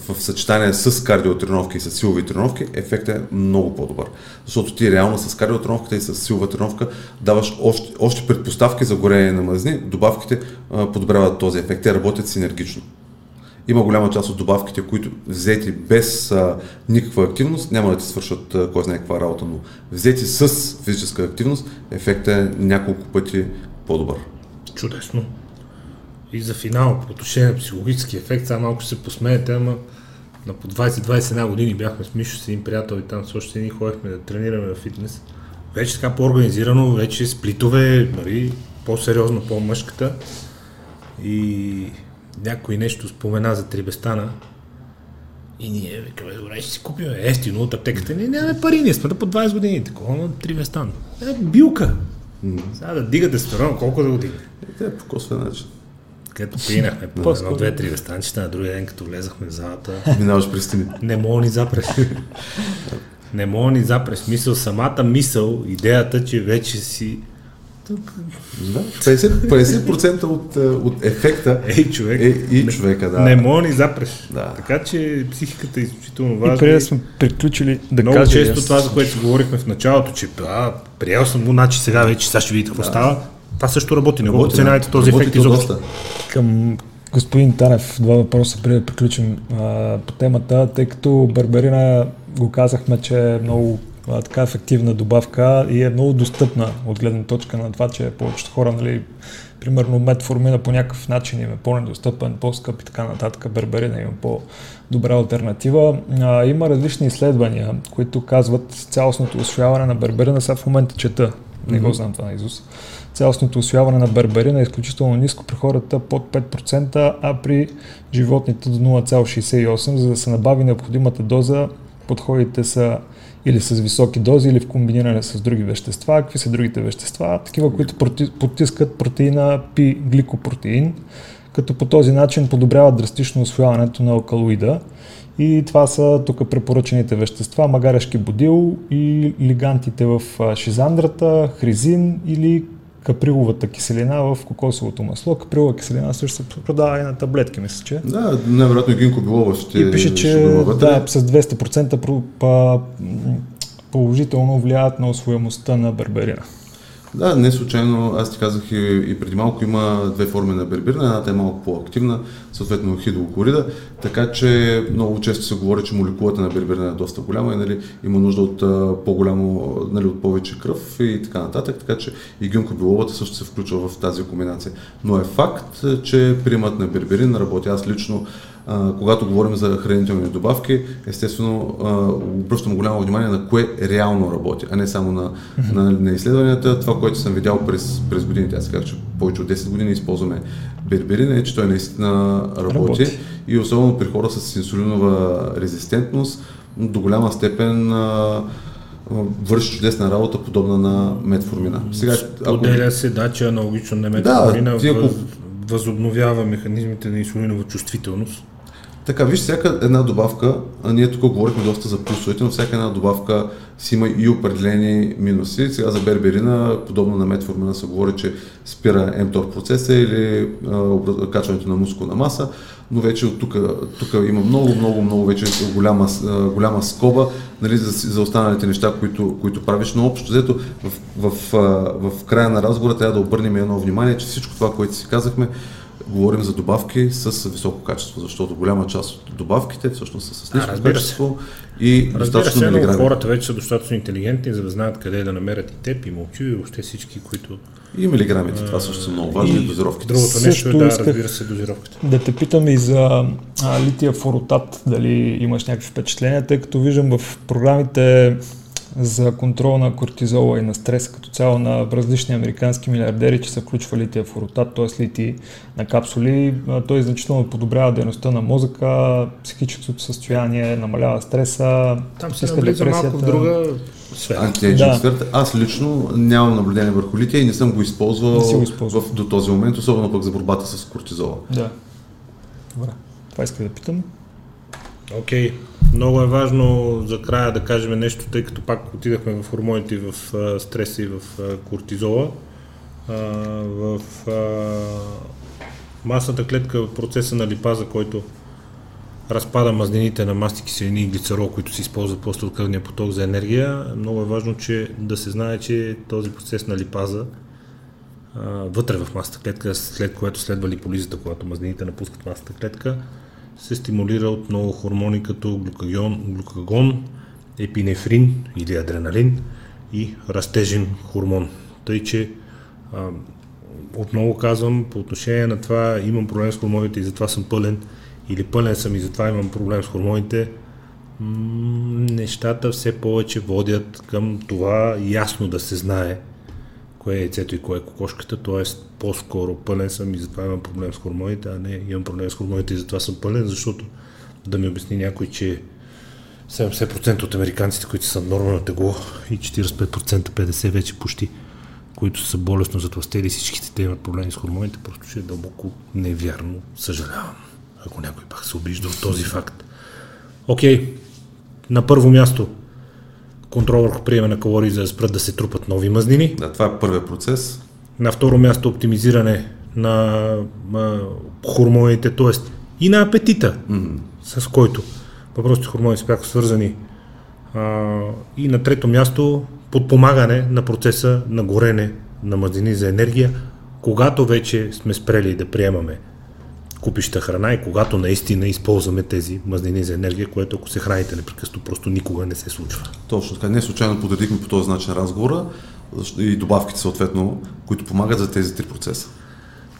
в съчетание с кардиотренировки и с силови тренировки, ефектът е много по-добър. Защото ти реално с кардиотренировката и с силова тренировка даваш още, още предпоставки за горение на мазни, добавките е, подобряват този ефект. Те работят синергично. Има голяма част от добавките, които взети без а, никаква активност, няма да ти свършат а, кой знае каква работа, но взети с физическа активност, ефектът е няколко пъти по-добър. Чудесно. И за финал, по отношение на психологически ефект, сега малко се посмеете, ама на по 20-21 години бяхме с Мишо с един приятел и там с още ни ходихме да тренираме в фитнес. Вече така по-организирано, вече сплитове, нали, по-сериозно, по-мъжката. И някой нещо спомена за Трибестана и ние викаме, добре, ще си купим ефтино от аптеката. Ние нямаме пари, ние сме да по 20 години. Такова на Трибестан. Е, билка. Сега да дигате сторон, колко да го дигате? Те по косвен начин. Където пинахме по едно, две, три вестанчета, на другия ден, като влезахме в залата. Минаваш през стени. Не мога ни запреш. не мога ни запреш. Мисъл, самата мисъл, идеята, че вече си да, 50%, 50% от, е, от ефекта Ей, човек. е и човека. Да. Не мога ни запреш. Да. Така че психиката е изключително важна. И преди да сме приключили да Много кажа, често аз... това, за което си говорихме в началото, че а, приел съм го, значи сега вече сега ще видите какво да. става. Това също работи. Не го оценявайте този ефект изобщо. Към господин Танев, два въпроса преди да приключим а, по темата, тъй като Барбарина го казахме, че е много а, така ефективна добавка и е много достъпна от гледна точка на това, че повечето хора, нали, примерно метформина по някакъв начин им е по-недостъпен, по-скъп и така нататък, берберина има по-добра альтернатива. А, има различни изследвания, които казват цялостното освояване на берберина, сега в момента чета, не го знам това на Изус. Цялостното освояване на берберина е изключително ниско при хората под 5%, а при животните до 0,68%, за да се набави необходимата доза подходите са или с високи дози, или в комбиниране с други вещества. Какви са другите вещества? Такива, които потискат протеина пи гликопротеин, като по този начин подобряват драстично освояването на алкалоида. И това са тук препоръчените вещества, магарешки бодил и лигантите в шизандрата, хризин или каприловата киселина в кокосовото масло. Каприлова киселина също се продава и на таблетки, мисля, че. Да, най-вероятно и гинко билова ще И пише, че да, с 200% положително влияят на освоемостта на берберина. Да, не случайно, аз ти казах и, и преди малко има две форми на бербирна, едната е малко по-активна, съответно хидрокорида, така че много често се говори, че молекулата на бербирна е доста голяма и нали, има нужда от по-голямо, нали, от повече кръв и така нататък, така че и гюнкобиловата също се включва в тази комбинация. Но е факт, че приемат на берберин работи. Аз лично а, когато говорим за хранителни добавки, естествено а, обръщам голямо внимание на кое реално работи, а не само на, на, на изследванията. Това, което съм видял през, през годините, аз казах, че повече от 10 години използваме берберин, е, че той наистина работи. работи. И особено при хора с инсулинова резистентност, до голяма степен а, върши чудесна работа, подобна на метформина. Сега, ако... се, да, че аналогично на метформина да, въз... възобновява механизмите на инсулинова чувствителност Така, виж, всяка една добавка, а ние тук говорихме доста за плюсовете, но всяка една добавка си има и определени минуси. Сега за берберина, подобно на метформина, се говори, че спира МТОР процеса или а, качването на мускулна маса, но вече от тук, има много, много, много вече голяма, голяма скоба нали, за, за останалите неща, които, които правиш, но общо взето в, в, в края на разговора трябва да обърнем едно внимание, че всичко това, което си казахме, говорим за добавки с високо качество, защото голяма част от добавките всъщност са с ниско качество и достатъчно се, милиграми. хората вече са достатъчно интелигентни, за да знаят къде да намерят и теб, и мълчи, и въобще всички, които... И милиграмите, това също са много важни, и дозировките. Другото нещо е, да, разбира се, дозировката. Да те питам и за а, лития форотат, дали имаш някакви впечатления, тъй като виждам в програмите за контрол на кортизола и на стреса като цяло на различни американски милиардери, че са включвали тия форотат, т.е. лити на капсули. Той значително подобрява дейността на мозъка, психическото състояние, намалява стреса. Там се навлиза малко в друга сфера. Да. сферата. Аз лично нямам наблюдение върху лития и не съм го използвал, го използвал. В, до този момент, особено пък за борбата с кортизола. Да. Добре. Това исках да питам. Окей. Okay. Много е важно за края да кажем нещо, тъй като пак отидахме в хормоните, в стреса и в кортизола. В масната клетка, в процеса на липаза, който разпада мазнините на масти киселини и глицерол, които се използват после от кръвния поток за енергия. Много е важно че да се знае, че този процес на липаза вътре в масата клетка, след което следва липолизата, когато мазнините напускат масата клетка, се стимулира от много хормони като глюкагон, глюкагон епинефрин или адреналин и растежен хормон. Тъй, че а, отново казвам, по отношение на това имам проблем с хормоните и затова съм пълен, или пълен съм и затова имам проблем с хормоните, нещата все повече водят към това ясно да се знае кое е яйцето и кое е кокошката, т.е. по-скоро пълен съм и затова имам проблем с хормоните, а не имам проблем с хормоните и затова съм пълен, защото да ми обясни някой, че 70% от американците, които са нормално тегло и 45% 50 вече почти, които са болестно затластели, всичките те имат проблеми с хормоните, просто ще е дълбоко невярно. Съжалявам, ако някой пак се обижда от този факт. Окей, okay. на първо място контрол върху приема на калории, за да спрат да се трупат нови мазнини. Да, това е първият процес. На второ място оптимизиране на а, хормоните, т.е. и на апетита, mm-hmm. с който въпросите хормони са пряко свързани. А, и на трето място подпомагане на процеса на горене на мазнини за енергия, когато вече сме спрели да приемаме купища храна и когато наистина използваме тези мазнини за енергия, което ако се храните непрекъснато, просто никога не се случва. Точно така. Не случайно подредихме по този начин разговора и добавките съответно, които помагат за тези три процеса.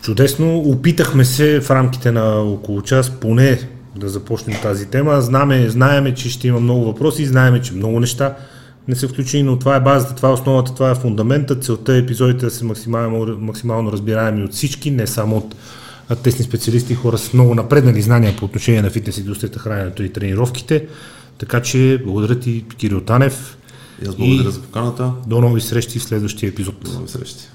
Чудесно. Опитахме се в рамките на около час поне да започнем тази тема. Знаме, знаеме, че ще има много въпроси, знаеме, че много неща не са включени, но това е базата, това е основата, това е фундамента. Целта е епизодите да са максимално, максимално разбираеми от всички, не само от тесни специалисти, хора с много напреднали знания по отношение на фитнес индустрията, храненето и тренировките. Така че благодаря ти, Кирил Танев. И аз благодаря и за поканата. До нови срещи в следващия епизод. До нови срещи.